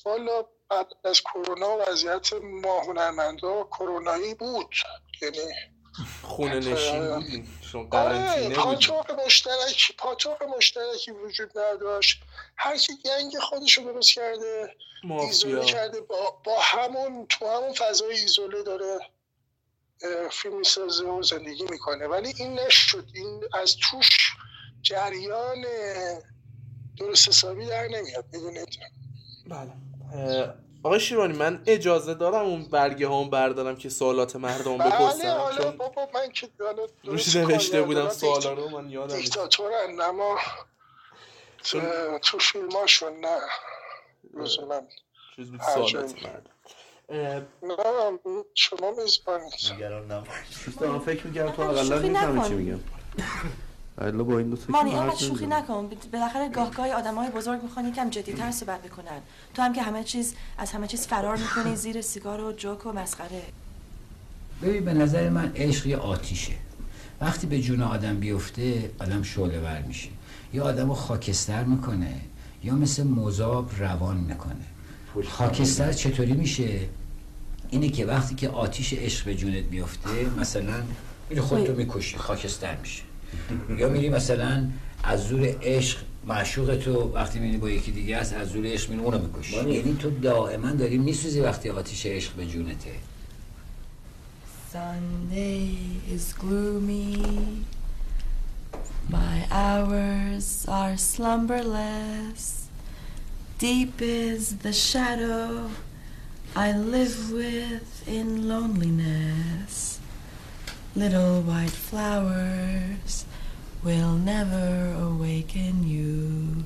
والا بعد از کرونا وضعیت ما هنرمندا کرونایی بود. یعنی خونه نشین پاتوق مشترک پاتوق مشترکی وجود نداشت. هر کی گنگ خودش رو درست کرده ایزوله کرده با, با همون تو همون فضای ایزوله داره فیلم می‌سازه و زندگی می‌کنه. ولی این نشد. این از توش جریان درست حسابی در نمیاد می‌دونید بله. آقای شیرانی من اجازه دارم اون برگه هم بردارم که سوالات مردم بله بپرسم حالا بابا من که روش نوشته بودم سوالا رو من یادم دیکتاتورن اما تو, تو فیلماشون نه. لزوما چیز بود سوالات مردم. نه شما میزبانید. نگران نباش فکر میگم تو اقلا می‌فهمی چی میگم. الا با این دو مانی اینقدر شوخی نکن. بالاخره گاه گاهی آدمای بزرگ می‌خوان یکم جدیتر صحبت بکنن. تو هم که همه چیز از همه چیز فرار می‌کنی زیر سیگار و جوک و مسخره. ببین به نظر من عشق یه آتیشه. وقتی به جون آدم بیفته آدم شعله ور میشه. یا آدم رو خاکستر می‌کنه یا مثل مذاب روان می‌کنه. خاکستر چطوری میشه؟ اینه که وقتی که آتیش عشق به جونت بیفته مثلا این خودتو می‌کشی خاکستر میشه. یا میری مثلا از زور عشق معشوق تو وقتی می‌بینی با یکی دیگه است از زور عشق میری اونو می‌کشی. یعنی تو دائما داری میسوزی وقتی آتیش عشق به جونته Sunday is gloomy. My hours are slumberless. Deep is the shadow I live with in loneliness. Little white flowers will never awaken you,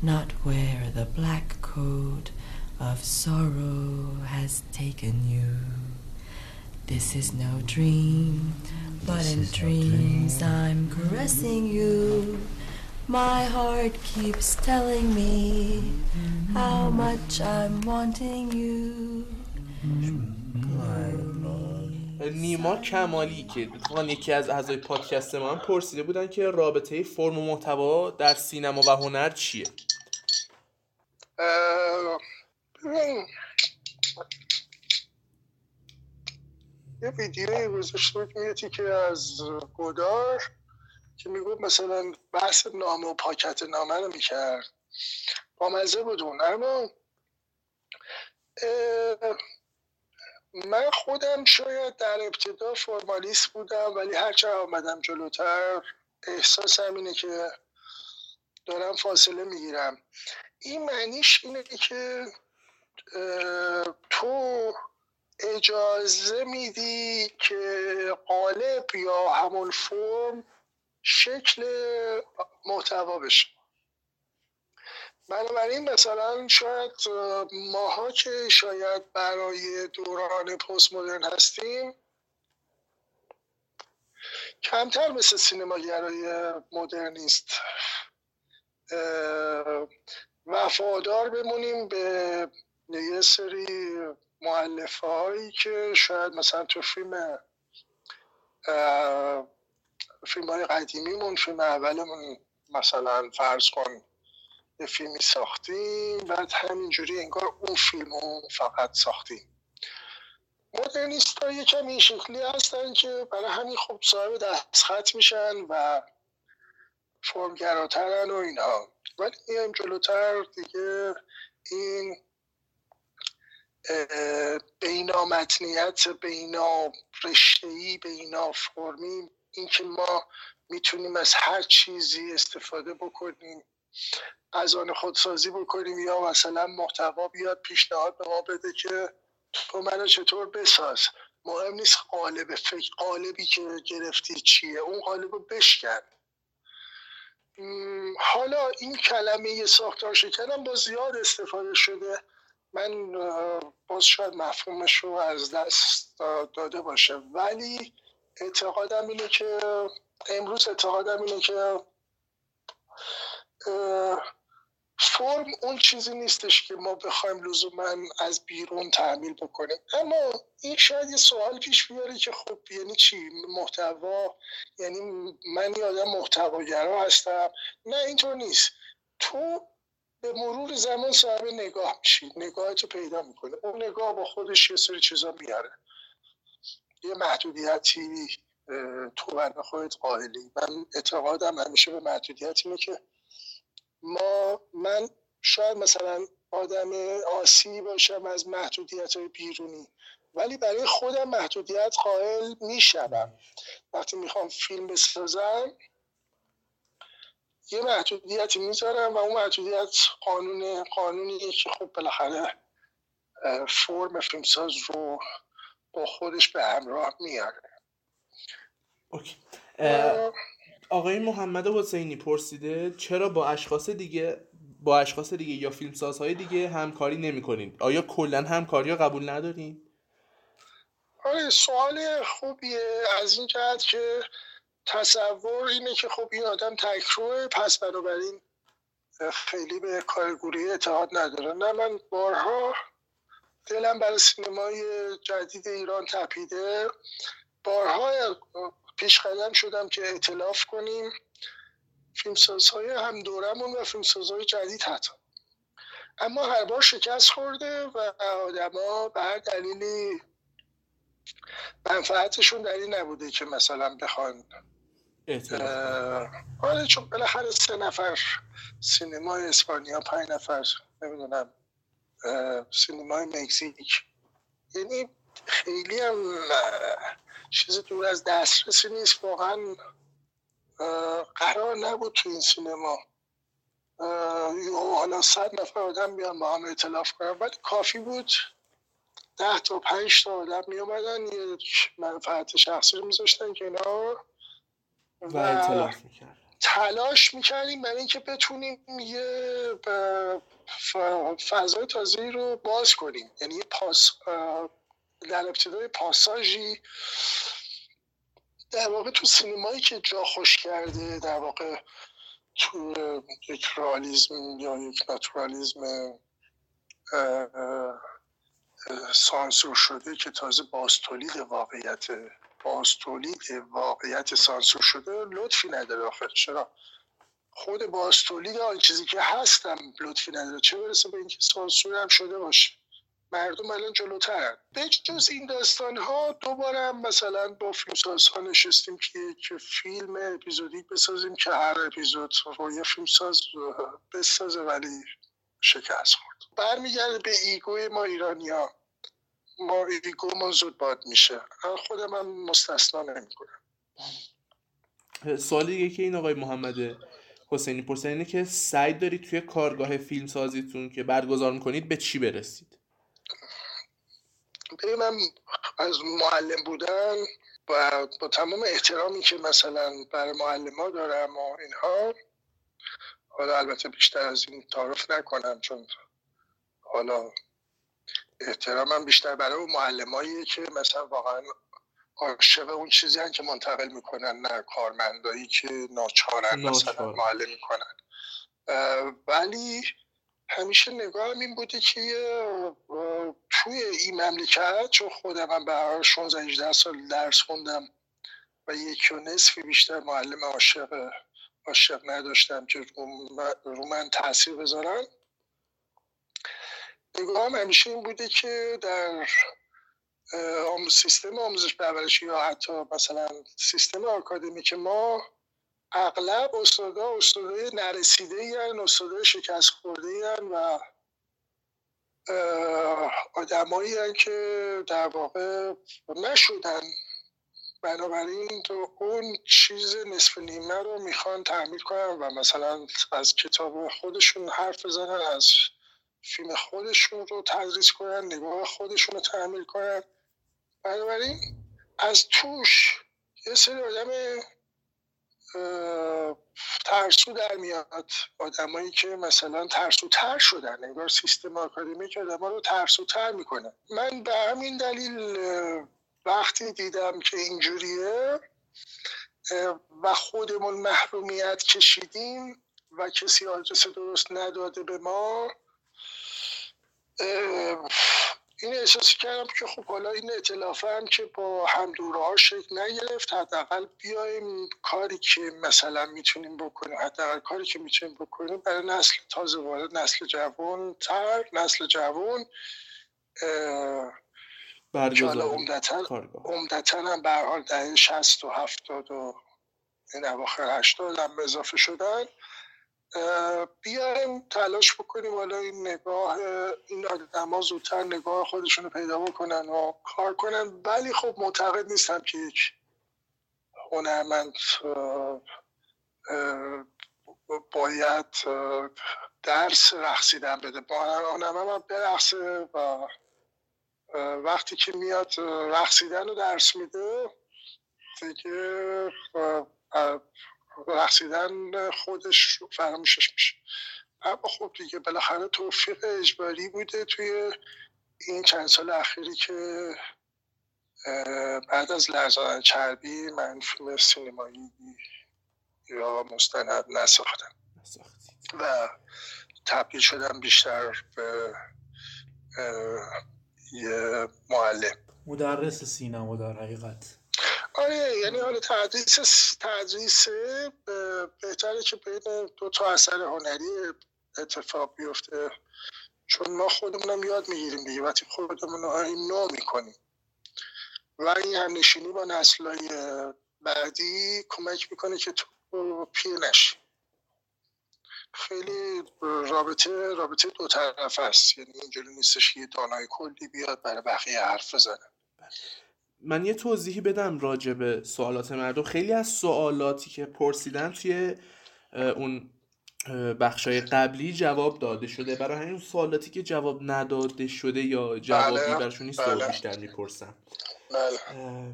not where the black coat of sorrow has taken you. This is no dream, but in dreams dream. I'm caressing you. My heart keeps telling me how much I'm wanting you. نیما کمالی که اتفاقا یکی از اعضای پادکست من پرسیده بودن که رابطه فرم و محتوا در سینما و هنر چیه؟ یه ویدیوی گذاشته بود که از گودار که می‌گفت مثلا بحث نامه و پاکت نامه رو می‌کرد. با مزه بود اما من خودم شاید در ابتدا فرمالیست بودم ولی هرچه آمدم جلوتر احساس اینه که دارم فاصله می‌گیرم. این معنیش اینه که تو اجازه میدی که قالب یا همون فرم شکل محتوا بشه. بنابراین مثلا شاید ماها که شاید برای دوران پست مدرن هستیم کمتر مثل سینماگرای مدرنیست وفادار بمونیم به یه سری معلف هایی که شاید مثلا تو فیلم فیلم های قدیمیمون فیلم اولمون مثلا فرض کن یه فیلمی ساختیم بعد همینجوری انگار اون فیلم رو فقط ساختیم. مدرنیست ها یکم این شکلی هستن که برای همین خوب صاحب دستخط میشن و فرمگراترن و اینا. ولی میایم جلوتر دیگه این بینا متنیت بینا رشتهی بینا فرمی این که ما می‌تونیم از هر چیزی استفاده بکنیم. از آن خودسازی بکنیم یا مثلا محتوا بیاد پیشنهاد به ما بده که تو منو چطور بساز. مهم نیست قالب فکر قالبی که گرفتی چیه. اون قالب رو بشکن. حالا این کلمه ساختار شکنم با زیاد استفاده شده. من باز شاید مفهومش رو از دست داده باشه. ولی اعتقادم اینه که امروز اعتقادم اینه که فرم اون چیزی نیستش که ما بخوایم لزوما از بیرون تعمیل بکنیم. اما این شاید یه سوال پیش بیاره که خب یعنی چی؟ محتوا؟ یعنی من یادم محتواگرا هستم؟ نه اینطور نیست. تو به مرور زمان صاحب نگاه میشی. نگاهتو پیدا می‌کنه اون نگاه با خودش یه سری چیزا میاره. یه محدودیتی تو بر خودت قائلی. من اعتقادم همیشه به محدودیت اینه که ما من شاید مثلا آدم آسی باشم از محدودیت های بیرونی ولی برای خودم محدودیت قائل میشم وقتی می‌خوام فیلم بسازم یه محدودیتی می‌ذارم و اون محدودیت قانون قانونیه که خب بالاخره فرم فیلمساز رو با خودش به همراه میاره اوکی. آقای محمد حسینی پرسیده چرا با اشخاص دیگه با اشخاص دیگه یا فیلمسازهای دیگه همکاری نمی کنید آیا کلا همکاری ها قبول ندارین؟ آره سوال خوبیه. از این جهت که تصور اینه که خب این آدم تکروه پس بنابراین خیلی به کارگوری اعتقاد نداره. نه من بارها دلم برای سینمای جدید ایران تپیده. بارها پیش قدم شدم که اعتلاف کنیم. فیلمسازهای هم دورمون و فیلمسازهای جدید حتی. اما هر بار شکست خورده و آدما به هر دلیلی منفعتشون در این نبوده که مثلا بخوان آره چون بالاخره سه نفر سینمای اسپانیا پنج نفر نمی‌دونم سینمای مکزیک. یعنی خیلی هم چیز دور از دسترسی نیست. واقعا قرار نبود تو این سینما. حالا صد نفر آدم بیان با هم اعتلاف کنن. ولی کافی بود. ده تا پنج تا آدم می اومدن یه منفعت شخصی رو میذاشتن که اینا و می‌کرد تلاش می‌کردیم برای اینکه بتونیم یه فضای تازه رو باز کنیم. یعنی یه پاس در ابتدای پاساژی در واقع تو سینمایی که جا خوش کرده در واقع تو یک رالیزم یا یک ناتورالیزم سانسور شده که تازه باستولید واقعیت باستولید واقعیت سانسور شده لطفی نداره آخر چرا؟ خود باستولید آن چیزی که هستم لطفی نداره. چه برسه به اینکه سانسور هم شده باشه. مردم الان جلوترن به جز این داستان ها دوباره مثلا با فیلمساز ها نشستیم که یک فیلم اپیزودیک بسازیم که هر اپیزود رو یه فیلمساز بسازه ولی شکست خورد. برمیگرده به ego ی ما ایرانیا ما ego ما زود باد میشه. خودم هم مستثنا نمی‌کنم. سوالی دیگه که این آقای محمد حسینی پرسن اینه که سعی دارید توی کارگاه فیلم سازیتون که برگزار می‌کنید به چی برسید؟ من از معلم بودن و با تمام احترامی که مثلا برای معلم ها دارم و اینها حالا البته بیشتر از این تعارف نکنم چون حالا احترامم بیشتر برای اون معلمایی که مثلا واقعا عاشق اون چیزی هن که منتقل می‌کنن نه کارمندایی که ناچارن مثلا معلم می‌کنن. ولی همیشه نگاه این بوده که توی این مملکت چون خودم هم به 16 18 سال درس خوندم و یکی و نصفی بیشتر معلم عاشق عاشق نداشتم که رو من تاثیر بذارن. نگاه هم همیشه این بوده که در سیستم آموزش پرورشی یا حتی مثلا سیستم آکادمیک ما اغلب استادا استادای نرسیده این استادای شکست خورده این و آدمایی که در واقع نشدن. بنابراین تو اون چیز نصف نیمه رو می‌خوان تعمیل کنن و مثلا از کتاب خودشون حرف بزنن از فیلم خودشون رو تدریس کنن نگاه خودشون رو تعمیل کنن. بنابراین از توش یه سری آدم ترسو در میاد. آدمایی که مثلا ترسو تر شدن انگار سیستم آکادمیک آدم رو ترسو تر می‌کنه. من به همین دلیل وقتی دیدم که اینجوریه و خودمون محرومیت کشیدیم و کسی آدرس درست نداده به ما این احساس کردم که خب حالا این اطلاف هم که با هم دوره ها شکل نگرفت حداقل بیایم کاری که مثلا می‌تونیم بکنیم حداقل کاری که می‌تونیم بکنیم برای نسل تازه وارد نسل جوان تر نسل جوان حالا عمدتا هم به حال دهه شست و هفتاد و این اواخر هشتاد هم اضافه شدن. بیایم تلاش بکنیم حالا این نگاه این آدم زودتر نگاه خودشون رو پیدا بکنن و کار کنن. ولی خب معتقد نیستم که یک هنرمند باید درس رقصیدن بده. با هنرمند برقصه و وقتی که میاد رقصیدن رو درس میده دیگه رقصیدن خودش فراموشش میشه اما خب دیگه بالاخره توفیق اجباری بوده توی این چند سال اخیری که بعد از لرزان چربی من فیلم سینمایی یا مستند نساختم. و تبدیل شدم بیشتر به یه معلم. مدرس سینما در حقیقت. آره یعنی حالا تدریس تدریس بهتره که بین دو تا اثر هنری اتفاق بیفته. چون ما خودمونم یاد می‌گیریم دیگه وقتی خودمون رو نو می‌کنیم. و این هم نشینی با نسلهای بعدی کمک می‌کنه که تو پیر نشی. خیلی رابطه رابطه دو طرف است. یعنی اینجوری نیستش یه دانای کلی بیاد برای بقیه حرف بزنه. من یه توضیحی بدم راجع به سوالات مردم خیلی از سوالاتی که پرسیدن توی اون بخشای قبلی جواب داده شده برای همین سوالاتی که جواب نداده شده یا جوابی بله. برشون نیست بله. بیشتر می‌پرسم بله.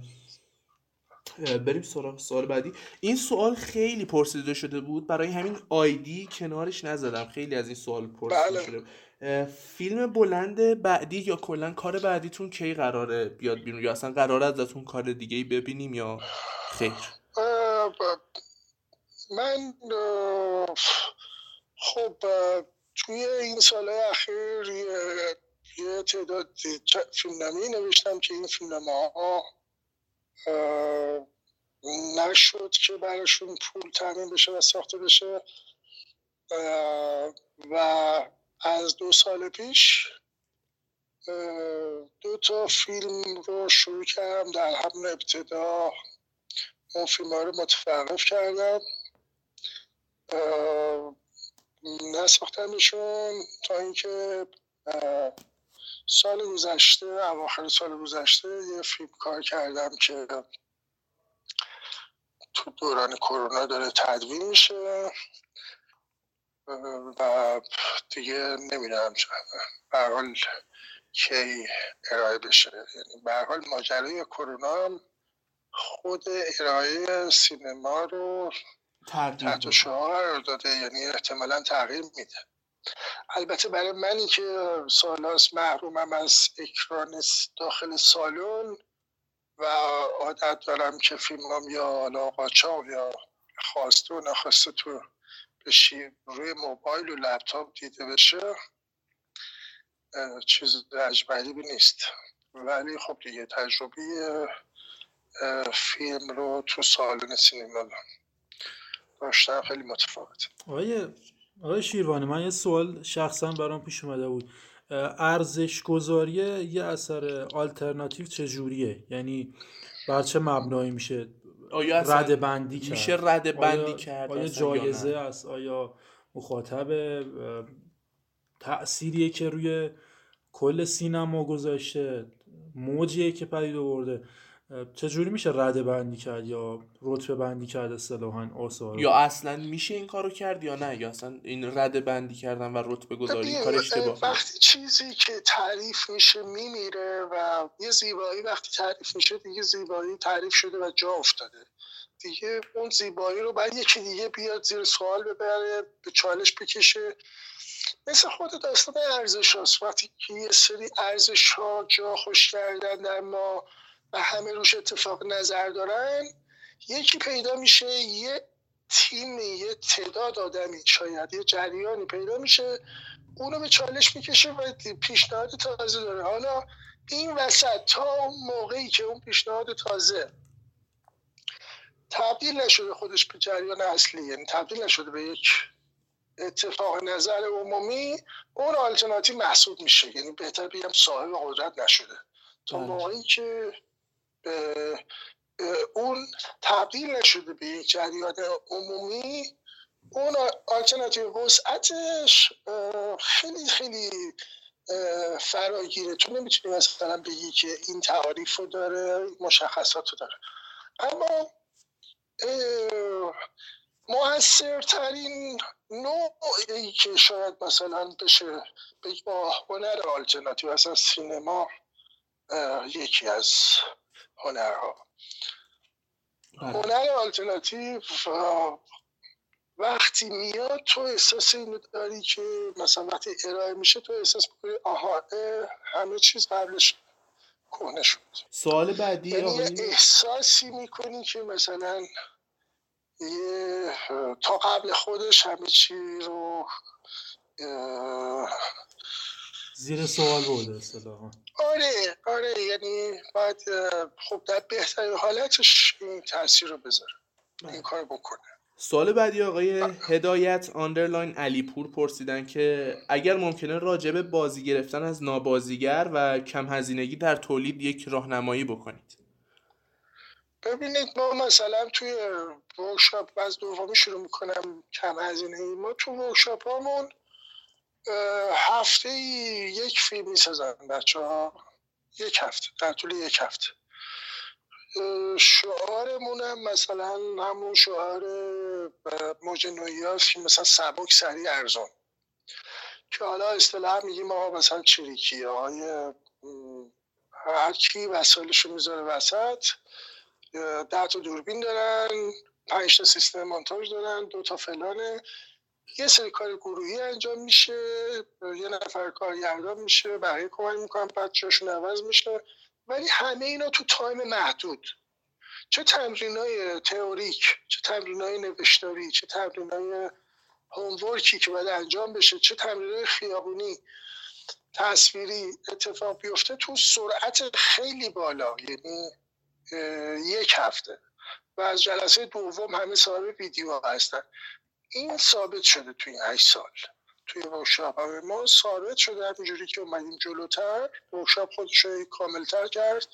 بریم سراغ سوال بعدی این سوال خیلی پرسیده شده بود برای همین آیدی کنارش نزدم خیلی از این سوال پرسیده بله. شده بود فیلم بلند بعدی یا کلا کار بعدیتون کی قراره بیاد بیرون؟ یا اصلا قراره ازتون کار دیگه ای ببینیم یا خیر؟ من خب توی این سال اخیر یه تعداد فیلم نمی نوشتم که این فیلم ها نشد که براشون پول تامین بشه و ساخته بشه. و از دو سال پیش دو تا فیلم رو شروع کردم. در همون ابتدا اون فیلم ها رو متوقف کردم. نساختمشون تا اینکه سال گذشته اواخر سال گذشته یه فیلم کار کردم که تو دوران کرونا داره تدوین میشه. و دیگه نمی‌دونم به حال کی ارائه بشه. یعنی به حال ماجرای کرونا هم خود ارائه سینما رو تحت شعار قرار داده یعنی احتمالا تغییر میده. البته برای منی که سالاس محرومم از اکران داخل سالن و عادت دارم که فیلمم یا حالا قاچاق یا خواسته و نخواسته تو بشی روی موبایل و لپتاپ دیده بشه چیز عجب نیست. ولی خب دیگه تجربه فیلم رو تو سالن سینما داشتم خیلی متفاوت. آقای آقای شیروانی من یه سوال شخصا برام پیش اومده بود. ارزش گذاری یه اثر آلترناتیو چجوریه؟ یعنی بر چه مبنایی میشه؟ آیا رد بندی کرد. میشه رد بندی آیا کرد آیا جایزه است؟ آیا مخاطب تأثیریه که روی کل سینما گذاشته؟ موجیه که پدید آورده؟ چجوری میشه رده بندی کرد یا رتبه بندی کرد اصطلاحا آثار یا اصلا میشه این کارو کرد یا نه؟ یا اصلا این رده بندی کردن و رتبه گذاری کار اشتباه وقتی چیزی که تعریف میشه میمیره و یه زیبایی وقتی تعریف میشه دیگه زیبایی تعریف شده و جا افتاده. دیگه اون زیبایی رو بعد یکی دیگه بیاد زیر سوال ببره به چالش بکشه. مثل خود داستان ارزش هاست وقتی که یه سری ارزش ها جا خوش کردن در ما و همه روش اتفاق نظر دارن یکی پیدا میشه یه تیم یه تعداد آدمی شاید یه جریانی پیدا میشه اونو به چالش می‌کشه و پیشنهاد تازه داره حالا این وسط تا اون موقعی که اون پیشنهاد تازه تبدیل نشده خودش به جریان اصلی یعنی تبدیل نشده به یک اتفاق نظر عمومی اون آلترناتیو محسوب میشه یعنی بهتر بگم صاحب قدرت نشده تا بله. موقعی که اون تبدیل نشده به یک جریان عمومی. اون آلترناتیو وسعتش خیلی خیلی فراگیره. تو نمی‌تونی مثلا بگی که این تعاریف رو داره مشخصات رو داره. اما موثرترین نوعی که شاید مثلا بشه با هنر آلترناتیو اصلا سینما یکی از هنرها بله. هنر آلترناتیو وقتی میاد تو احساس اینو داری که مثلا وقتی ارائه میشه تو احساس می‌کنی آها همه چیز قبلش کنه شد سوال بعدی یعنی احساسی می‌کنی که مثلا یه تا قبل خودش همه چی رو زیر سوال بوده اصطلاحا. آره آره یعنی باید خب در بهترین حالتش این تاثیر رو بذاره. این بله. کار بکنه. سوال بعدی آقای هدایت آندرلاین علیپور پرسیدن که اگر ممکنه راجب بازی گرفتن از نابازیگر و کم هزینگی در تولید یک راهنمایی بکنید. ببینید ما مثلا توی ورکشاپ از دومی شروع می‌کنم کم هزینه ای ما تو ورکشاپ هامون هفته یک فیلم می‌سازن بچه ها یک هفته در طول یک هفته. شعارمون هم مثلا همون شعار موج هست که مثلا سبک سریع ارزان. که حالا اصطلاح میگیم ما مثلا چریکی های هر کی وسایلش رو می‌ذاره وسط ده تا دوربین دارن پنج تا سیستم مونتاژ دارن دو تا فلانه. یه سری کار گروهی انجام میشه یه نفر کارگردان میشه بقیه کمک می‌کنن بچه‌هاشون عوض میشه. ولی همه اینا تو تایم محدود. چه تمرین های تئوریک چه تمرین های نوشتاری چه تمرین های هومورکی که باید انجام بشه چه تمرین های خیابونی تصویری اتفاق بیفته تو سرعت خیلی بالا. یعنی یک هفته. و از جلسه دوم همه صاحب ویدیو هستن. این ثابت شده توی این هشت سال. توی workshop ما ثابت شده همینجوری که اومدیم جلوتر workshop خودش رو کاملتر کرد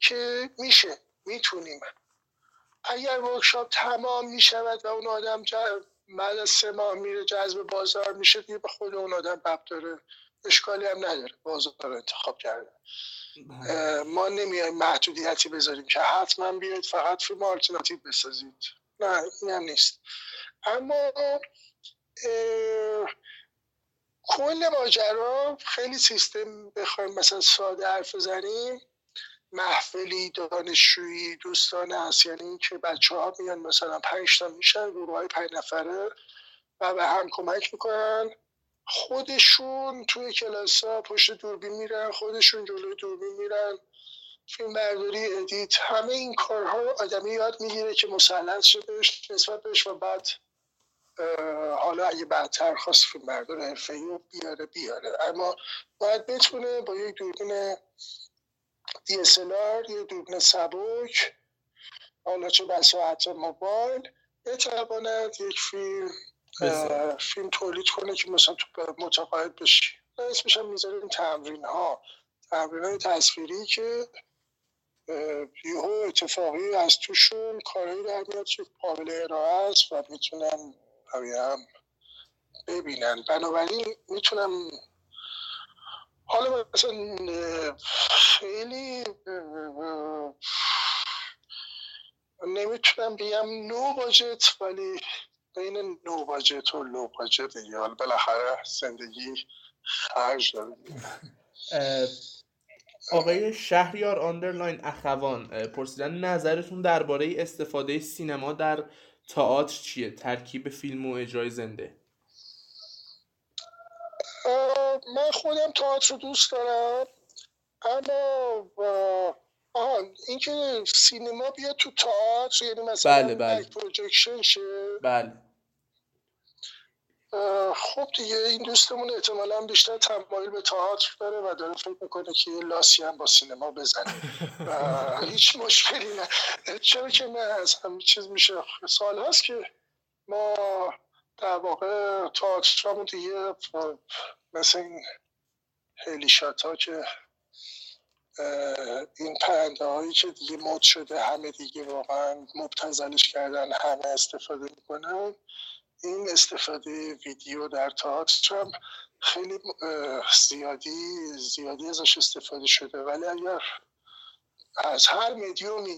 که میشه می‌تونیم. اگر workshop تمام می‌شود و اون آدم بعد از سه ماه میره جذب بازار میشه دیگه به خود اون آدم بب داره. اشکالی هم نداره. بازار رو انتخاب کرده. بله. ما نمیایم محدودیتی بذاریم که حتما بیاید فقط فیلم آلترناتیو بسازید. نه این هم نیست. اما کل ماجرا خیلی سیستم بخوایم مثلا ساده حرف بزنیم. محفلی دانشجویی دوستان هست یعنی که بچه ها میان مثلا پنج تا میشن گروه های پنج نفره و به هم کمک می‌کنن. خودشون توی کلاس ها پشت دوربین میرن خودشون جلوی دوربین میرن فیلم برداری ادیت همه این کارها آدمی یاد می‌گیره که مسلط شده نسبت بهش و بعد حالا اگه بعدتر خواست فیلم بردار حرفه رو بیاره بیاره. اما باید بتونه با یک دوربین DSLR یه دوربین سبک حالا چه بسا حتی موبایل بتواند یک فیلم فیلم تولید کنه که مثلا تو متقاعد بشی. اسمش هم می‌ذاریم تمرین ها تمرین های تصویری که یهو اتفاقی از توشون کارهایی در میاد که قابل ارائه است و می‌تونن هم ببینن. بنابراین می‌تونم حالا مثلا خیلی نمی‌تونم بگم no budget ولی بین no budget و low budget دیگه. بالاخره زندگی خرج داره آقای شهریار underline اخوان پرسیدن نظرتون درباره استفاده سینما در تئاتر چیه؟ ترکیب فیلم و اجرای زنده. من خودم تئاتر رو دوست دارم اما آها اینکه سینما بیاد تو تئاتر یعنی مثلا بله بله. پروژکشن شه؟ بله. خب دیگه این دوستمون احتمالا بیشتر تمایل به تئاتر داره و داره فکر می‌کنه که یه لاسی هم با سینما بزنه. هیچ مشکلی نه. چرا که نه از همین چیز میشه. سال هست که ما در واقع تئاترمون دیگه مثل این هلیشات ها که این پرنده هایی که دیگه مد شده همه دیگه واقعا مبتزلش کردن همه استفاده می‌کنن. این استفاده ویدیو در تئاتر هم خیلی زیادی زیادی ازش استفاده شده. ولی اگر از هر مدیومی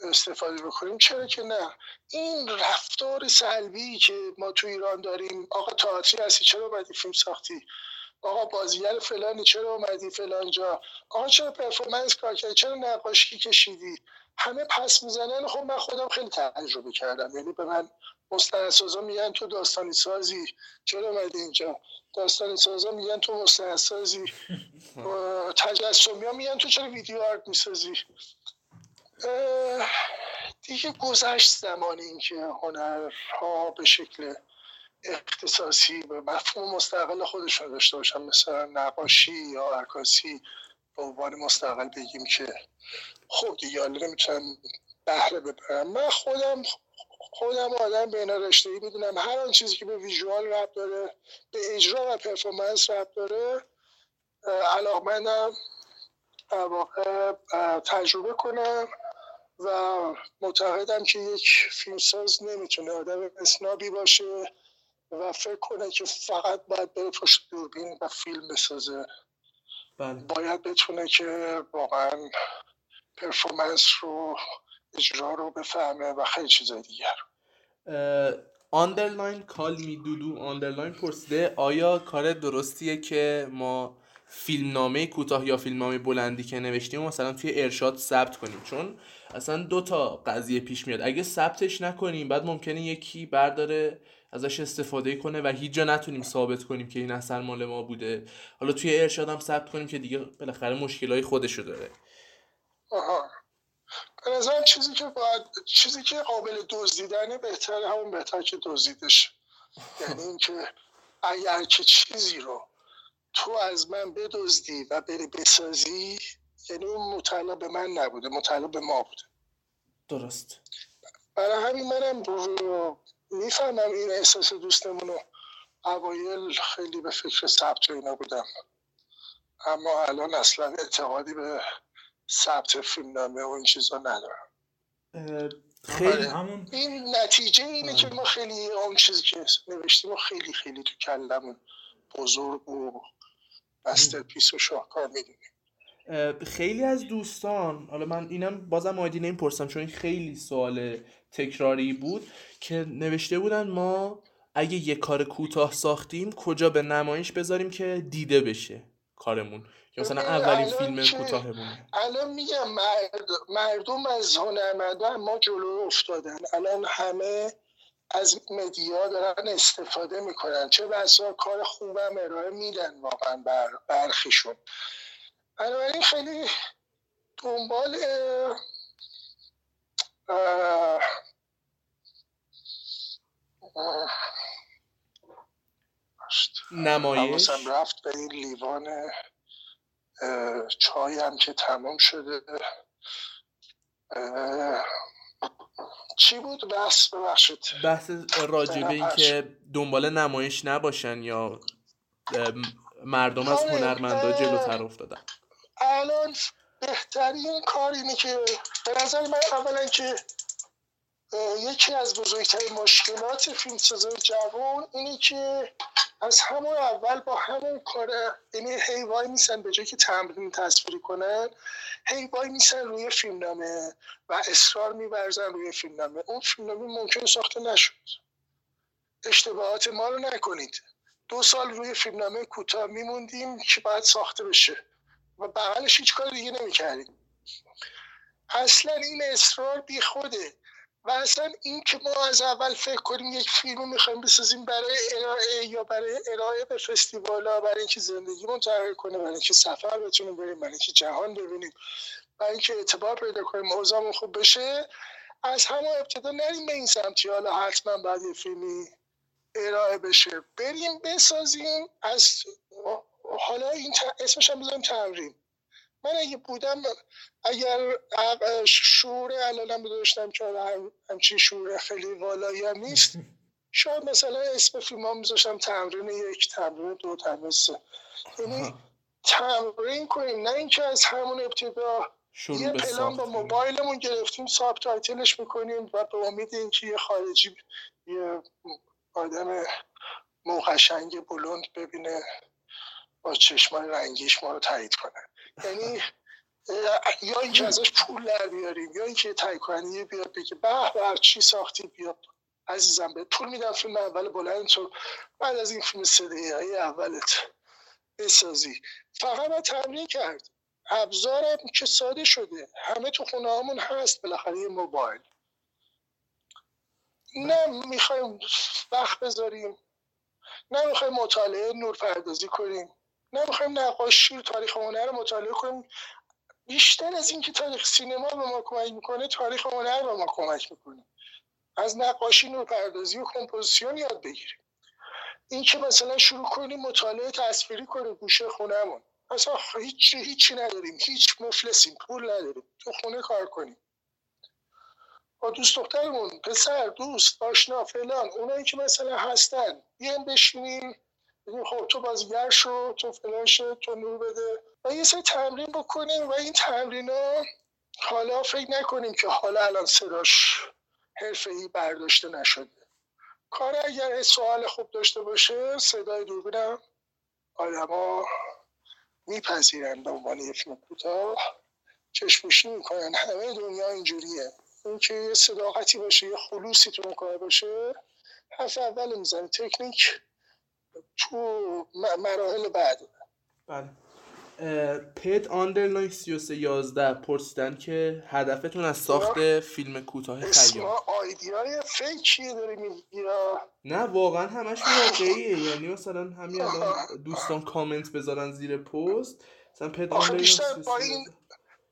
استفاده بکنیم چرا که نه؟ این رفتار سلبی که ما تو ایران داریم آقا تئاتری هستی چرا باید فیلم ساختی؟ آقا بازیگر فلانی چرا اومدی فلان جا؟ آقا چرا پرفورمنس کار کردی؟ چرا نقاشی کشیدی؟ همه پس می‌زنن. خب من خودم خیلی تجربه کردم. یعنی به من مستندسازا میگن تو داستانی سازی چرا اومدی اینجا؟ داستانی سازا میگن تو مستندسازی. تجسمی ها میگن تو چرا ویدیو آرت می‌سازی؟ دیگه گذشت زمان این که هنرها به شکل اختصاصی به مفهوم مستقل خودشون داشته باشن مثلا نقاشی یا عکاسی به عنوان مستقل بگیم که خب دیگه حالا نمی‌تونم بهره ببرم. من خودم خودم آدم بین رشته ای می‌دونم هر آن چیزی که به ویژوال رب داره به اجرا و پرفورمنس رب داره علاقمندم واقع تجربه کنم و معتقدم که یک فیلمساز نمی‌تونه آدم اسنابی باشه و فکر کنه که فقط باید بره پشت دوربین و فیلم بسازه بله. باید بتونه که واقعا پرفورمنس رو اجرا رو بفهمه و خیلی چیزای دیگر. underline call me dodo underline پرسیده آیا کار درستیه که ما فیلمنامه کوتاه یا فیلمنامه بلندی که نوشتیم مثلا توی ارشاد ثبت کنیم؟ چون اصلا دو تا قضیه پیش میاد. اگه ثبتش نکنیم بعد ممکنه یکی برداره ازش استفاده کنه و هیچ جا نتونیم ثابت کنیم که این اثر مال ما بوده. حالا توی ارشاد هم ثبت کنیم که دیگه بالاخره مشکلای خودشو داره. آها. به نظرم چیزی که باید چیزی که قابل دزدیدنه بهتره همون بهتر که دزدیدش. یعنی اینکه اگر که چیزی رو تو از من بدزدی و بری بسازی یعنی اون مطلب به من نبوده مطلب به ما بوده. درست. برای همین منم می‌فهمم این احساس دوستمون رو اوایل خیلی به فکر ثبت اینا بودم. اما الان اصلا اعتقادی به ثبت فیلمنامه و این چیزا ندارم. خیلی آره، همون این نتیجه اینه که ما خیلی اون چیزی که نوشتیم و خیلی خیلی تو کلمون بزرگ و بستر پیس و شاهکار می‌دونیم. خیلی از دوستان حالا من اینم بازم آیدی نمی‌پرسم چون این خیلی سوال تکراری بود که نوشته بودن ما اگه یه کار کوتاه ساختیم کجا به نمایش بذاریم که دیده بشه کارمون. یا مثلا اولین فیلم کوتاهمون الان میگم مردم از هنرمندان ما جلو افتادن. الان همه از مدیا دارن استفاده می‌کنن. چه بسا کار خوبم ارائه میدن واقعا بر برخیشون. بنابراین خیلی دنبال نمایش؟ رفت به این لیوان چای هم که تمام شده. چی بود بحث؟ ببخشید. بحث راجبه این که دنبال نمایش نباشن یا مردم از هنرمندا جلوتر افتادن. الان بهترین کار اینه که به نظر من اولا که یکی از بزرگترین مشکلات فیلمسازای جوان اینه که از همون اول با همون کار یعنی هی وای میسن به جایی که تمرین تصویری کنن هی وای میسن روی فیلمنامه و اصرار میورزن روی فیلمنامه. اون فیلمنامه ممکن ساخته نشد. اشتباهات ما رو نکنید. دو سال روی فیلمنامه کوتاه میموندیم که باید ساخته بشه. و بغلش هیچ کار دیگه نمی‌کردیم. اصلا این اصرار بی خوده و اصلا این که ما از اول فکر کنیم یک فیلم می‌خوایم بسازیم برای ارائه یا برای ارائه به فستیوال ها برای اینکه زندگیمون تغییر کنه برای اینکه سفر بتونیم بریم برای اینکه جهان ببینیم برای اینکه اعتبار پیدا کنیم اوضاعمون خوب بشه. از همه ابتدا نریم به این سمتی. حالا حتما بعد یه فیلمی ارائه بشه. بریم بسازیم. از حالا این اسمش هم بذاریم تمرین. من اگه بودم اگر شعور الانم داشتم که همچین شعور خیلی والایی هم نیست شاید مثلا اسم فیلم ها میذاشتم تمرین یک تمرین دو تمرین سه. یعنی تمرین کنیم نه اینکه از همون ابتدا یه پلان با موبایلمون گرفتیم ساب تایتلش می‌کنیم و به امید اینکه یه خارجی یه آدم موقشنگ بلند ببینه با چشمان رنگیش ما رو تایید کنه. یعنی یا اینکه ازش پول در بیاریم یا اینکه تایید بیاد بگه به بر چی ساختی بیاد عزیزم به پول میدم فیلم اول بلند تو بعد از این فیلم سه اولت بسازی. فقط باید تمرین کرد. ابزارم که ساده شده. همه تو خونه همون هست بالاخره یه موبایل. نه می‌خوایم وقت بذاریم نه می‌خوایم مطالعه نور پردازی کنیم. نه می‌خوایم نقاشی تاریخ هنر رو مطالعه کنیم. بیشتر از اینکه تاریخ سینما به ما کمک می‌کنه تاریخ هنر به ما کمک می‌کنه. از نقاشی نور پردازی و کمپوزیسیون یاد بگیریم. این که مثلا شروع کنیم مطالعه تصویری کنیم گوشه خونهمون. اصلا هیچ هیچی نداریم. هیچ مفلسیم. پول نداریم. تو خونه کار کنیم. با دوست دخترمون پسر دوست آشنا فلان. اونایی که مثلا هستن بیان بشینیم. خب تو بازیگر شو تو فلان شو تو نور بده. و یه سری تمرین بکنیم و این تمرین ها حالا فکر نکنیم که حالا الان صداش حرفه ای برداشته نشده. کار اگر سوال خوب داشته باشه صدای دوربینم آدما میپذیرن به عنوان یک فیلم کوتاه. چشموشی می‌کنن. همه دنیا اینجوریه. اینکه یه صداقتی باشه یه خلوصی تو کار باشه حرف اول می‌زنه. تکنیک تو مراحل بعد. بله. پت underline 3311 پرسیدن که هدفتون از ساخت فیلم کوتاه خیام. ID ای fake یه داری میگی نه واقعا همش واقعیه. یعنی مثلا همین الان دوستان کامنت بذارن زیر پست. مثلا پت underline با این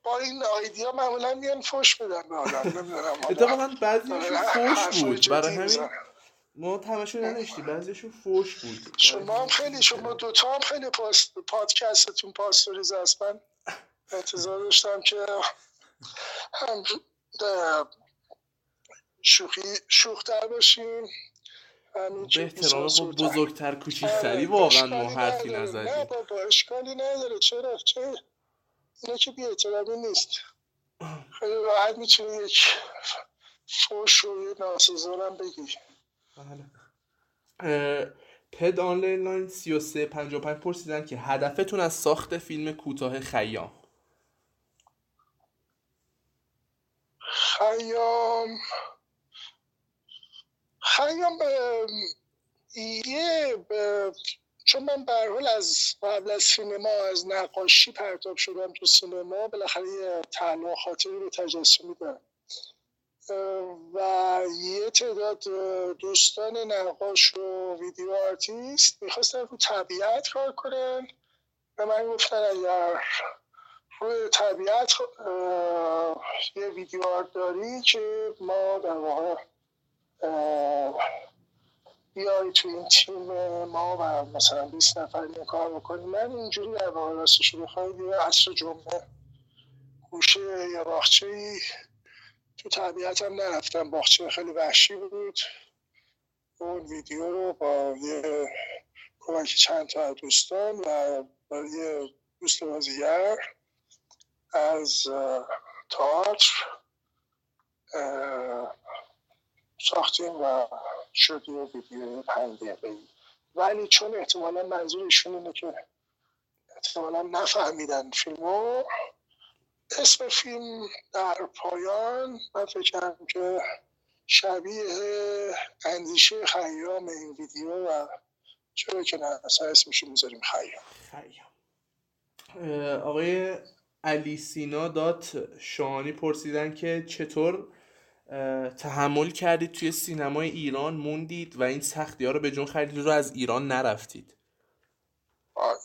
با این ID ها معمولا میان فوش بدن به آدم نمی‌دونم اتفاقا بعضیشون فوش بود. برای همین ما همشون ننشتی بعضیشون فوش بود. شما هم خیلی شما دوتا هم خیلی پاست پادکستتون پاستوریز هست من انتظار داشتم که هم شوخی شوختر باشیم. به احترام بزرگتر کوچیکتری واقعا ما حرفی نزدیم. نه بابا اشکالی نداره. چرا؟ چه؟ اینه که بی احترامی نیست. خیلی راحت می‌تونی یک فوش و یه ناسزارم بگی. بله. پد آنلاین لاین 3355 پرسیدن که هدفتون از ساخت فیلم کوتاه خیام. خیام. خیام یه چون من به از قبل از سینما از نقاشی پرتاب شدم تو سینما بالاخره یه تعلق خاطری رو تجسمی دارم. و یه تعداد دوستان نقاش و video artist می‌خواستن رو طبیعت کار کنن. و من گفتن اگر روی طبیعت یه video art داری که ما در واقع بیای تو این تیم ما و مثلا 20 نفر کار بکنیم. من اینجوری در واقع راستش بخواید یه عصر جمعه گوشه یا باخچه تو طبیعت هم نرفتم باخچه خیلی وحشی بود. اون ویدیو رو با یه کمک چند تا دوستان و با یه دوست بازیگر از تئاتر ساختیم و شد یه ویدیو پنج ولی چون احتمالا منظور ایشون اینه که احتمالا نفهمیدن فیلمو اسم فیلم در پایان. من فکرم که شبیه اندیشه خیام این ویدیو و چرا که نه اصلا اسمشو می‌ذاریم خیام. خیام. آقای علی سینا دات شانی پرسیدن که چطور تحمل کردید توی سینمای ایران موندید و این سختی ها رو به جون خریدید رو از ایران نرفتید.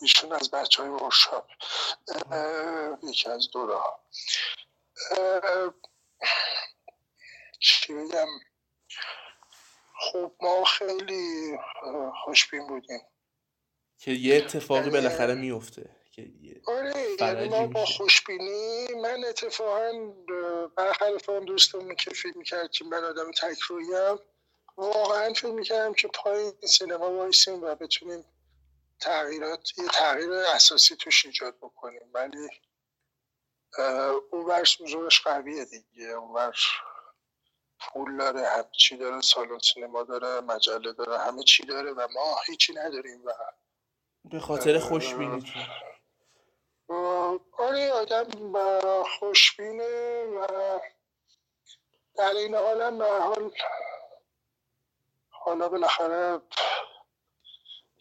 ایشون از بچه های ورشاب یکی از دوره ها چی بگم؟ خب ما خیلی خوشبین بودیم. که یه اتفاقی بالاخره میفته آره یعنی ما با خوشبینی من اتفاقا برخلاف اون دوستمون که فکر می‌کرد که من آدم تکرویم واقعا فکر می‌کردم که پای سینما وایسیم و بتونیم تغییرات یه تغییر اساسی توش ایجاد بکنیم ولی اون ورش زورش قویه دیگه اون ورش پول داره همه چی داره سالن سینما داره مجله داره همه چی داره و ما هیچی نداریم و به خاطر خوشبینیتون آره آدم خوشبینه و در این حالم به حال حالا بالاخره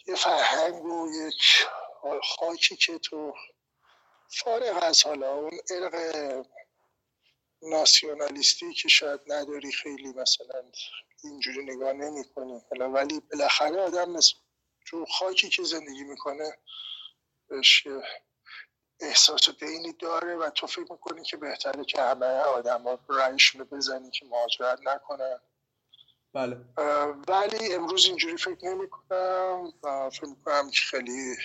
یه فرهنگ و یک خاکی که تو فارغ از حالا اون ارق ناسیونالیستی که شاید نداری خیلی مثلا اینجوری نگاه نمی کنی ولی بالاخره آدم تو خاکی که زندگی می‌کنه بهش احساس بینی داره و تو فکر می‌کنی که بهتره که همه آدم ها رو بزنی که مهاجرت نکنن. بله. ولی امروز اینجوری فکر نمی کنم فکر می‌کنم که خیلی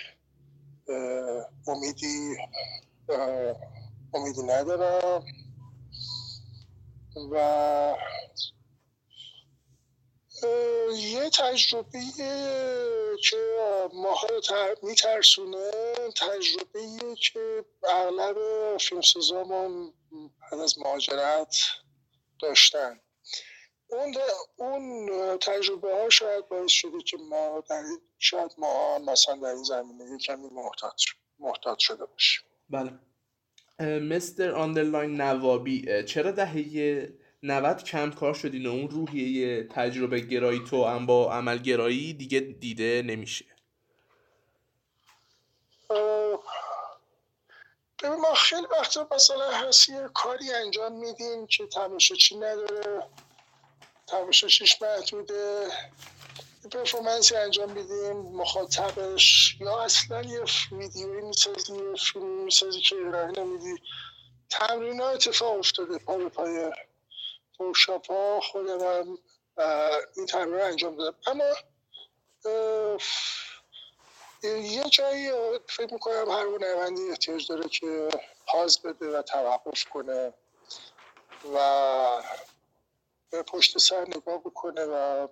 امیدی امیدی ندارم. و یه تجربه که ماها رو میترسونه تجربه که اغلب فیلمسازامون بعد از مهاجرت داشتن. اون اون تجربه ها شاید باعث شده که ما در شاید ما مثلا در این زمینه کمی محتاط محتاط شده باشیم. بله. مستر آندرلاین نوابی چرا دهه 90 کم کار شدین و اون روحیه تجربه گرایی تو هم با عمل گرایی دیگه دیده نمیشه؟ ببین ما خیلی وقتا مثلا هست یه کاری انجام میدیم که چی نداره. تماشاچیش محدوده پرفورمنسی انجام میدیم. مخاطبش یا اصلا یه ویدیویی می‌سازی یه فیلم می‌سازی که ارائه نمیدی. تمرین ها اتفاق افتاده پا به پای ورکشاپ ها. خودم این تمرین انجام دادم. اما یه جایی فکر می‌کنم هر نوندی احتیاج داره که پاز بده و توقف کنه و پشت سر نگاه بکنه و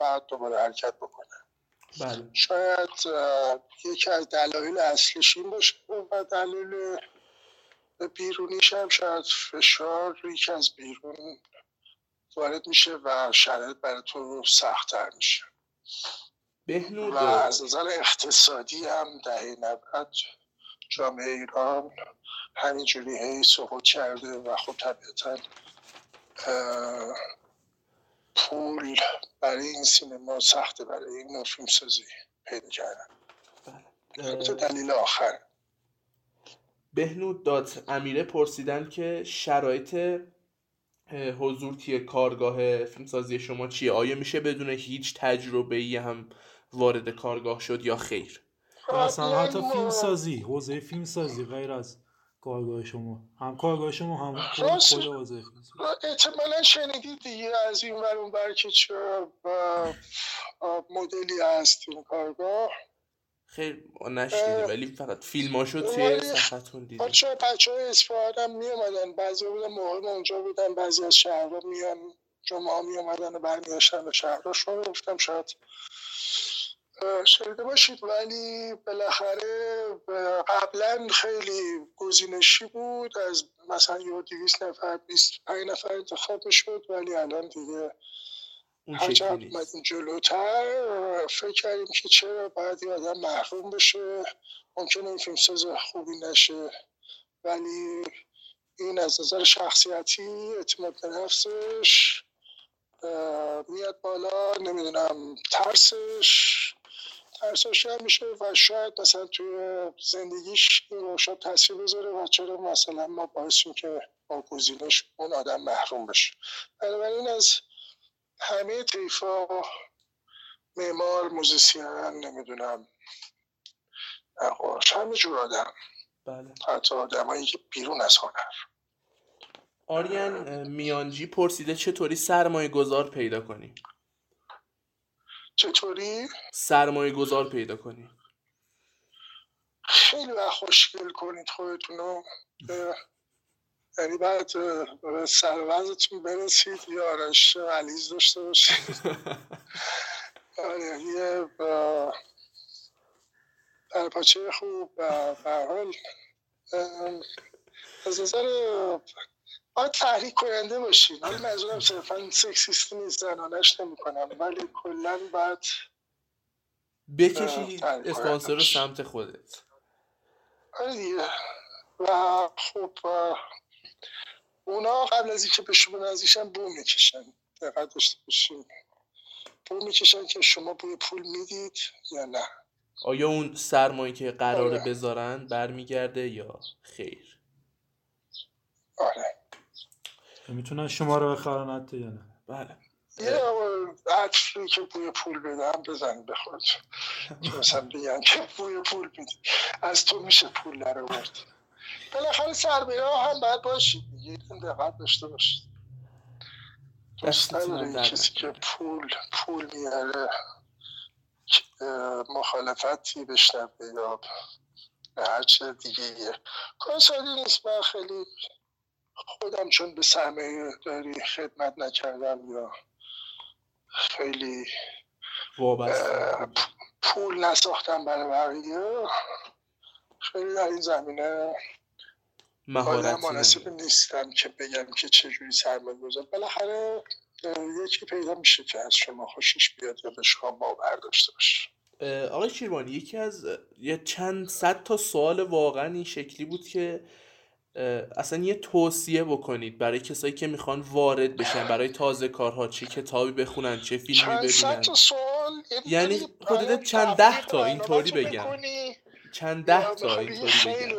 بعد دوباره حرکت بکنه بله. شاید یکی از دلایل اصلیش این باشه و دلیل بیرونیش هم شاید فشار یکی از بیرون وارد میشه و شرایط برای تو سختتر میشه بهنود و از نظر اقتصادی هم دهه نبرد جامعه ایران همینجوری هی سقوط کرده و خب طبیعتا پول برای این سینما سخته برای این نوع فیلم سازی پیدا کردن. بله. دلیل آخر. بهنود داد امیره پرسیدن که شرایط حضور توی کارگاه فیلمسازی شما چیه؟ آیا میشه بدون هیچ تجربه ای هم وارد کارگاه شد یا خیر؟ مثلا حتی فیلم سازی حوزه فیلم سازی غیر از کارگاه شما. هم کارگاه شما هم خود حوزه احتمالا شنیدید دیگه از این ور اون بر که چه مدلی هست این کارگاه. خیر نشدیدیم ولی فقط فیلماشو توی صفحتون دیدیم. بچه بچه های اصفهان هم می اومدن بعضی بودن مهم اونجا بودن بعضی از شهرها میان جمعه می اومدن و برمیاشتن به شهرهاشون گفتم شاید شنیده باشید ولی بالاخره قبلا خیلی گزینشی بود. از مثلا یه دیویس نفر 25 نفر انتخاب می‌شد ولی الان دیگه هرچه اومدیم جلوتر. فکر کردیم که چرا باید این آدم محروم بشه. ممکنه این فیلم ساز خوبی نشه ولی این از نظر شخصیتی اعتماد به نفسش میاد بالا نمی‌دونم ترسش. ترسش هم میشه و شاید مثلا توی زندگیش این روشا تاثیر بذاره و چرا مثلا ما باعثیم که با گزینش اون آدم محروم بشه. بنابراین از همه طیفا معمار موزیسین نمی‌دونم نقاش همه جور آدم. بله. حتی آدمایی که بیرون از هنر. آریان میانجی پرسیده چطوری سرمایه گذار پیدا کنی؟ چطوری؟ سرمایه گذار پیدا کنی. خیلی وقت خوشگل کنید خودتونو یعنی بعد به سروزتون برسید. یا آرش علیز داشته باشید. آره یه پاچه خوب و حال از نظر باید تحریک کننده باشین حالا منظورم صرفا سکسیستی نیست زنانش نمی کنم ولی کلا باید بکشی اسپانسر رو سمت خودت. آره و خب اونا قبل از اینکه به شما نزدیشن بو می‌کشن. دقت داشته باشین. بو می‌کشن که شما بوی پول می‌دید یا نه. آیا اون سرمایه که قراره آره. بذارن برمیگرده یا خیر؟ آره. می‌تونن شما رو بخرن حتی یا نه؟ بله. یه عطری که بوی پول بدم بزن بخورد مثلا بگن که بوی پول میدی از تو میشه پول در آورد. بالاخره سرمایه هم باید باشید دیگه دقت داشته باشید دوست نداره کسی که پول پول میاره مخالفتی بشنوه یا هر چه دیگه یه کار نیست من خیلی خودم چون به سرمایه داری خدمت نکردم یا خیلی پول نساختم برای بقیه خیلی در این زمینه آدم مناسب نیستم که بگم که چجوری سرمایه گذار. بالاخره یکی پیدا میشه که از شما خوشش بیاد یا به شما باور داشته باشه. آقای شیروانی یکی از یه چند صد تا سوال واقعا این شکلی بود که اصلا یه توصیه بکنید برای کسایی که می‌خوان وارد بشن برای تازه کارها چه کتابی بخونن چه فیلمی ببینن. یعنی حدود چند ده تا اینطوری بگم. چند ده تا اینطوری بگم.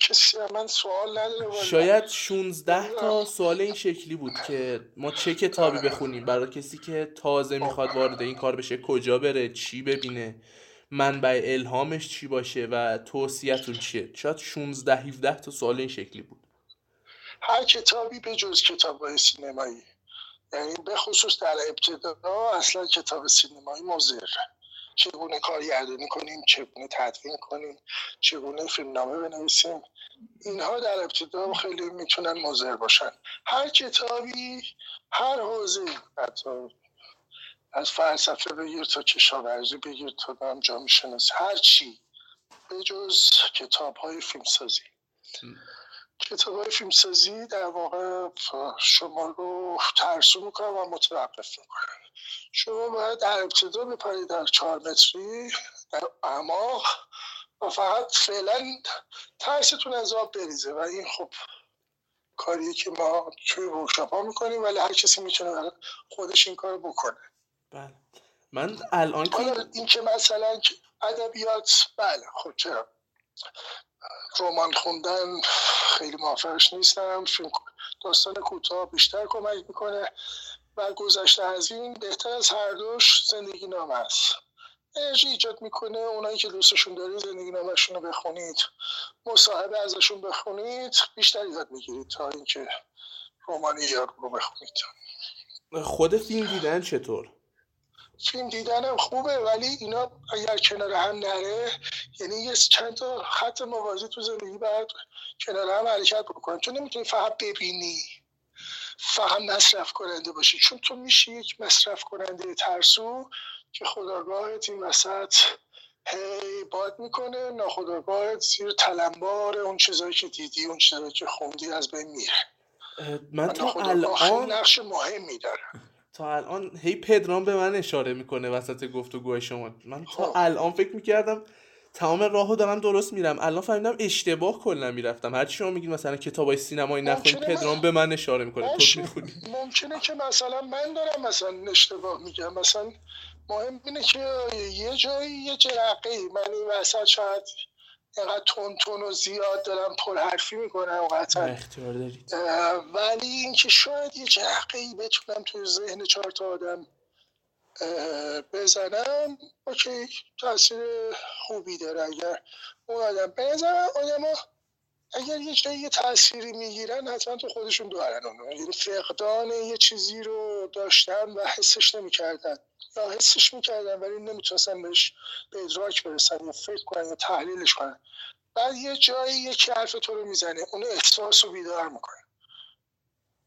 کسی من سوال نداره شاید 16 تا سوال این شکلی بود که ما چه کتابی آره. بخونیم برای کسی که تازه می‌خواد وارد این کار بشه کجا بره چی ببینه. منبع الهامش چی باشه و توصیهتون چیه؟ شاید 16 17 تا سوال این شکلی بود. هر کتابی به جز کتاب های سینمایی. یعنی به خصوص در ابتدا اصلا کتاب سینمایی مزر چگونه کارگردانی کنیم چگونه تدوین کنیم چگونه فیلمنامه بنویسیم. اینها در ابتدا خیلی می‌تونن مضر باشن. هر کتابی هر حوزه حتی. از فلسفه بگیر تا کشاورزی بگیر تا هم جامعه شناسی. هر چی. به جز کتاب های فیلمسازی. کتاب های فیلمسازی در واقع شما رو ترسو می‌کنن و متوقف می‌کنن شما باید در ابتدا بپرید در چهار متری در اعماق و فقط فعلا ترستون از آب بریزه. و این خب کاریه که ما توی ورکشاپ ها می‌کنیم ولی هر کسی می‌تونه خودش این کار بکنه. بله. من الان که این که مثلا ادبیات بله خب چرا؟ رمان خوندن خیلی موافقش نیستم. داستان کوتاه بیشتر کمک می‌کنه. و گذشته از این بهتر از هر دوش زندگی نامه است. انرژی ایجاد می‌کنه. اونایی که دوستشون دارید زندگی نامشون رو بخونید. مصاحبه ازشون بخونید بیشتر یاد می‌گیرید تا اینکه رمانی یاد رو بخونید. خود فیلم دیدن چطور؟ فیلم دیدنم خوبه ولی اینا اگر کنار هم نره یعنی یه چند تا خط موازی تو زندگی باید کنار هم حرکت بکنن تو نمی‌تونی فقط ببینی فقط مصرف کننده باشی. چون تو میشی یک مصرف کننده ترسو که خداگاهت این وسط هی باد می‌کنه ناخداگاهت زیر تلمبار اون چیزایی که دیدی اون چیزایی که خوندی از بین میره. من تا الان نقش مهمی داره. تا الان هی پدرام به من اشاره می‌کنه وسط گفتگوهای شما. من تا خب. الان فکر می‌کردم تمام راهو دارم درست میرم. الان فهمیدم اشتباه کلا می‌رفتم. هرچی شما میگید مثلا کتابای سینمایی نخونید پدرام به من اشاره می‌کنه. تو می‌خونی. ممکنه که مثلا من دارم مثلا اشتباه میگم. مثلا مهم اینه که یه جایی یه جرقه من این وسط شاید اینقدر تون تون و زیاد دارم پر حرفی می‌کنم قطعا. ولی اینکه شاید یه جرقه ای بتونم توی ذهن چهار تا آدم بزنم اوکی تاثیر خوبی داره اگر اون آدم بزنم آدم ها اگر یه جایی یه تأثیری می‌گیرن حتما تو خودشون دارن اونو یعنی فقدان یه چیزی رو داشتن و حسش نمی‌کردن. یا حسش می‌کردن ولی نمی‌تونستن بهش به ادراک برسن یا فکر کنن یا تحلیلش کنن. بعد یه جایی یکی حرف تو رو می‌زنه اون احساس رو بیدار می‌کنه.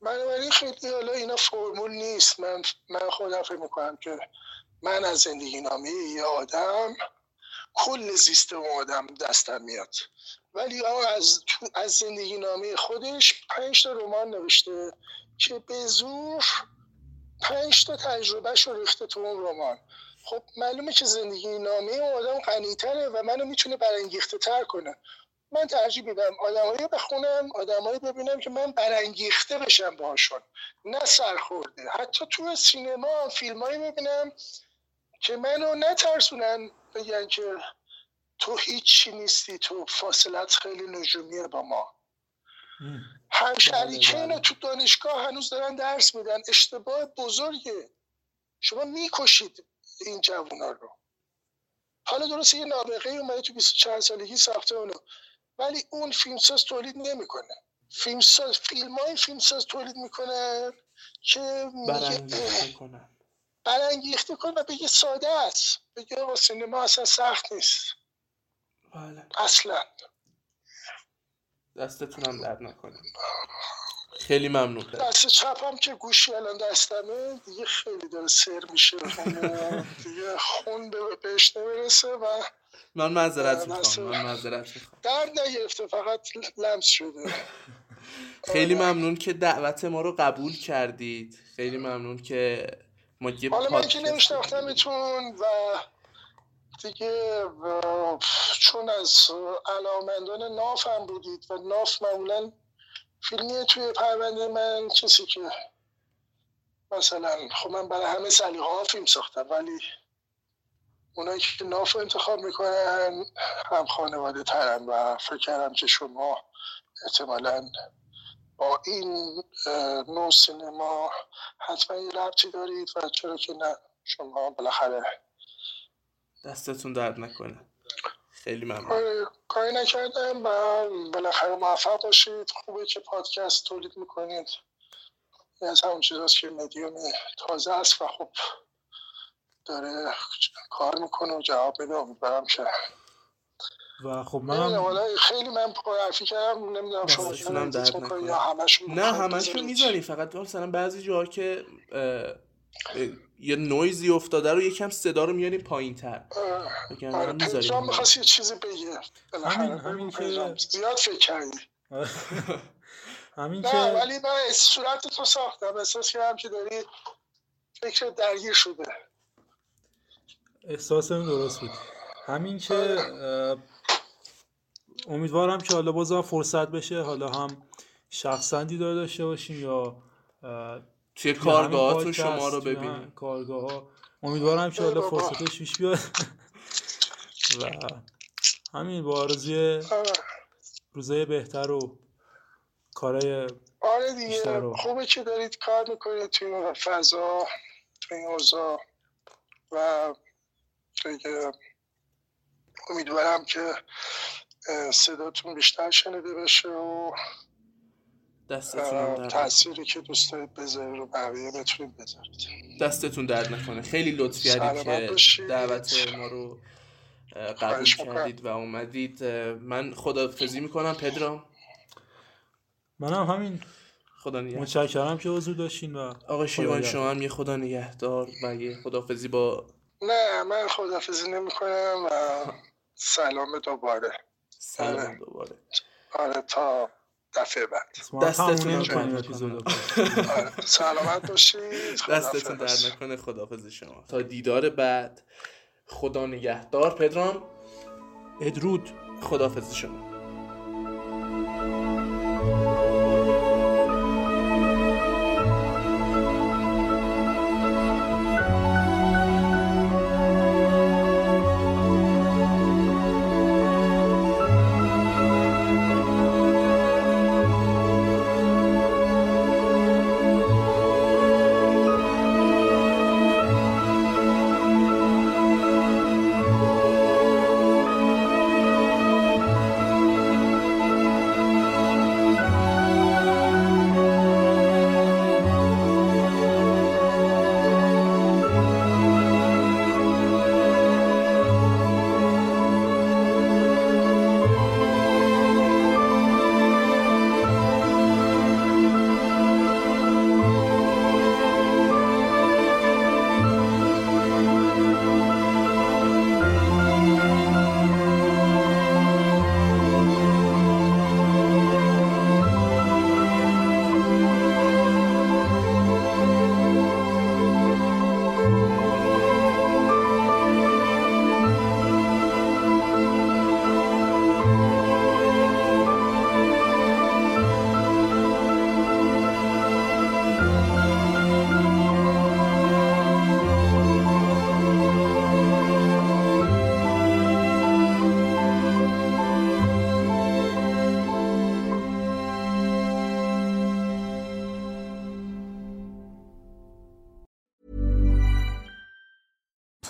بنابراین خیلی حالا اینا فرمول نیست. من من خودم فکر می‌کنم که من از زندگی نامه یه آدم کل زیست اون آدم دستم میاد. ولی از از زندگی نامه خودش پنج تا رمان نوشته که به زور پنج تا تجربهش رو ریخته تو اون رمان. خب معلومه که زندگی نامه اون آدم غنیتره و منو می‌تونه برانگیخته تر کنه. من ترجیح میدم آدمایی بخونم آدمایی ببینم که من برانگیخته بشم باشون نه سرخورده. حتی تو سینما فیلمایی ببینم که منو نترسونن بگن که تو هیچی نیستی تو فاصلت خیلی نجومیه با ما. همشریکین بله، تو دانشگاه هنوز دارن درس میدن. اشتباه بزرگه. شما می‌کشید این جوونا رو. حالا درست یه نابغه اومده تو 24 سالگی ساخته اونو. ولی اون فیلمساز تولید نمی‌کنه. فیلمساز فیلم های فیلمساز تولید می‌کنن که برانگیخته کنن. برانگیخته کن و بگه ساده است. بگه با سینما اصلا سخت نیست. بله. اصلا. دستتونم درد نکنه. خیلی ممنون. دست چپم که گوشی الان دستمه دیگه خیلی داره سر میشه. دیگه خون بهش نمی‌رسه و من معذرت می‌خوام من معذرت می‌خوام. درد نگرفته فقط لمس شده. خیلی ممنون که دعوت ما رو قبول کردید. خیلی ممنون که ما یه حالا من که نمیشناختمتون و دیگه چون از علاقمندان ناف هم بودید و ناف معمولا فیلمی توی پرونده من کسی که مثلا خب من برای همه سلیقه ها فیلم ساختم ولی اونایی که ناف رو انتخاب می‌کنن هم خانواده ترن و فکر کردم که شما احتمالا با این نوع سینما حتما یه ربطی دارید و چرا که نه شما بالاخره دستتون درد نکنه. خیلی ممنون. آره، کاری نکردم. و بالاخره موفق باشید. خوبه که پادکست تولید می‌کنید. از همون چیزاست که مدیوم تازه است و خب داره کار می‌کنه و جواب بده. امیدوارم که و خب من خیلی من پرحرفی کردم. نمی‌دونم شما یا همشون نه همشون می‌ذاری فقط مثلا بعضی جاها که یه نویزی افتاده رو یکم صدا رو میاریم پایین تر آره می‌خواست یه چیزی بگه همین همین که زیاد فکر کردی. همین که ولی من صورت تو ساختم. احساس کردم که داری فکر درگیر شده. احساسم درست بود. همین که امیدوارم که حالا بازم فرصت بشه حالا هم شخصا دیدار داشته باشیم یا توی کارگاه تو شما رو ببینیم. کارگاه ها امیدوارم که حالا فرصتش پیش بیاد. و همین با آرزوی روزای بهتر و کارهای آره دیگه خوبه که دارید کار می‌کنید توی فضا توی این اوضاع. و دیگه امیدوارم که صداتون بیشتر شنیده بشه و دستتون تأثیری که دوست دارید بذارید رو بقیه بتونید بذارید. دستتون درد نکنه. خیلی لطف کردید که دعوت ما رو قبول کردید و اومدید. من خدافزی می‌کنم. پدرام. منم همین. خدا نگهدار. متشکرم که حضور داشتین و آقا شیوان شما هم یه خدا نگهدار و یه خدافزی با نه من خدافزی نمی کنم و سلام دوباره. سلام دوباره. آره تا دفعه بعد. دستتون سلامت باشید دستتون در نکنه خدافز شما. تا دیدار بعد خدا نگهدار. پدرام ادرود خدافز شما.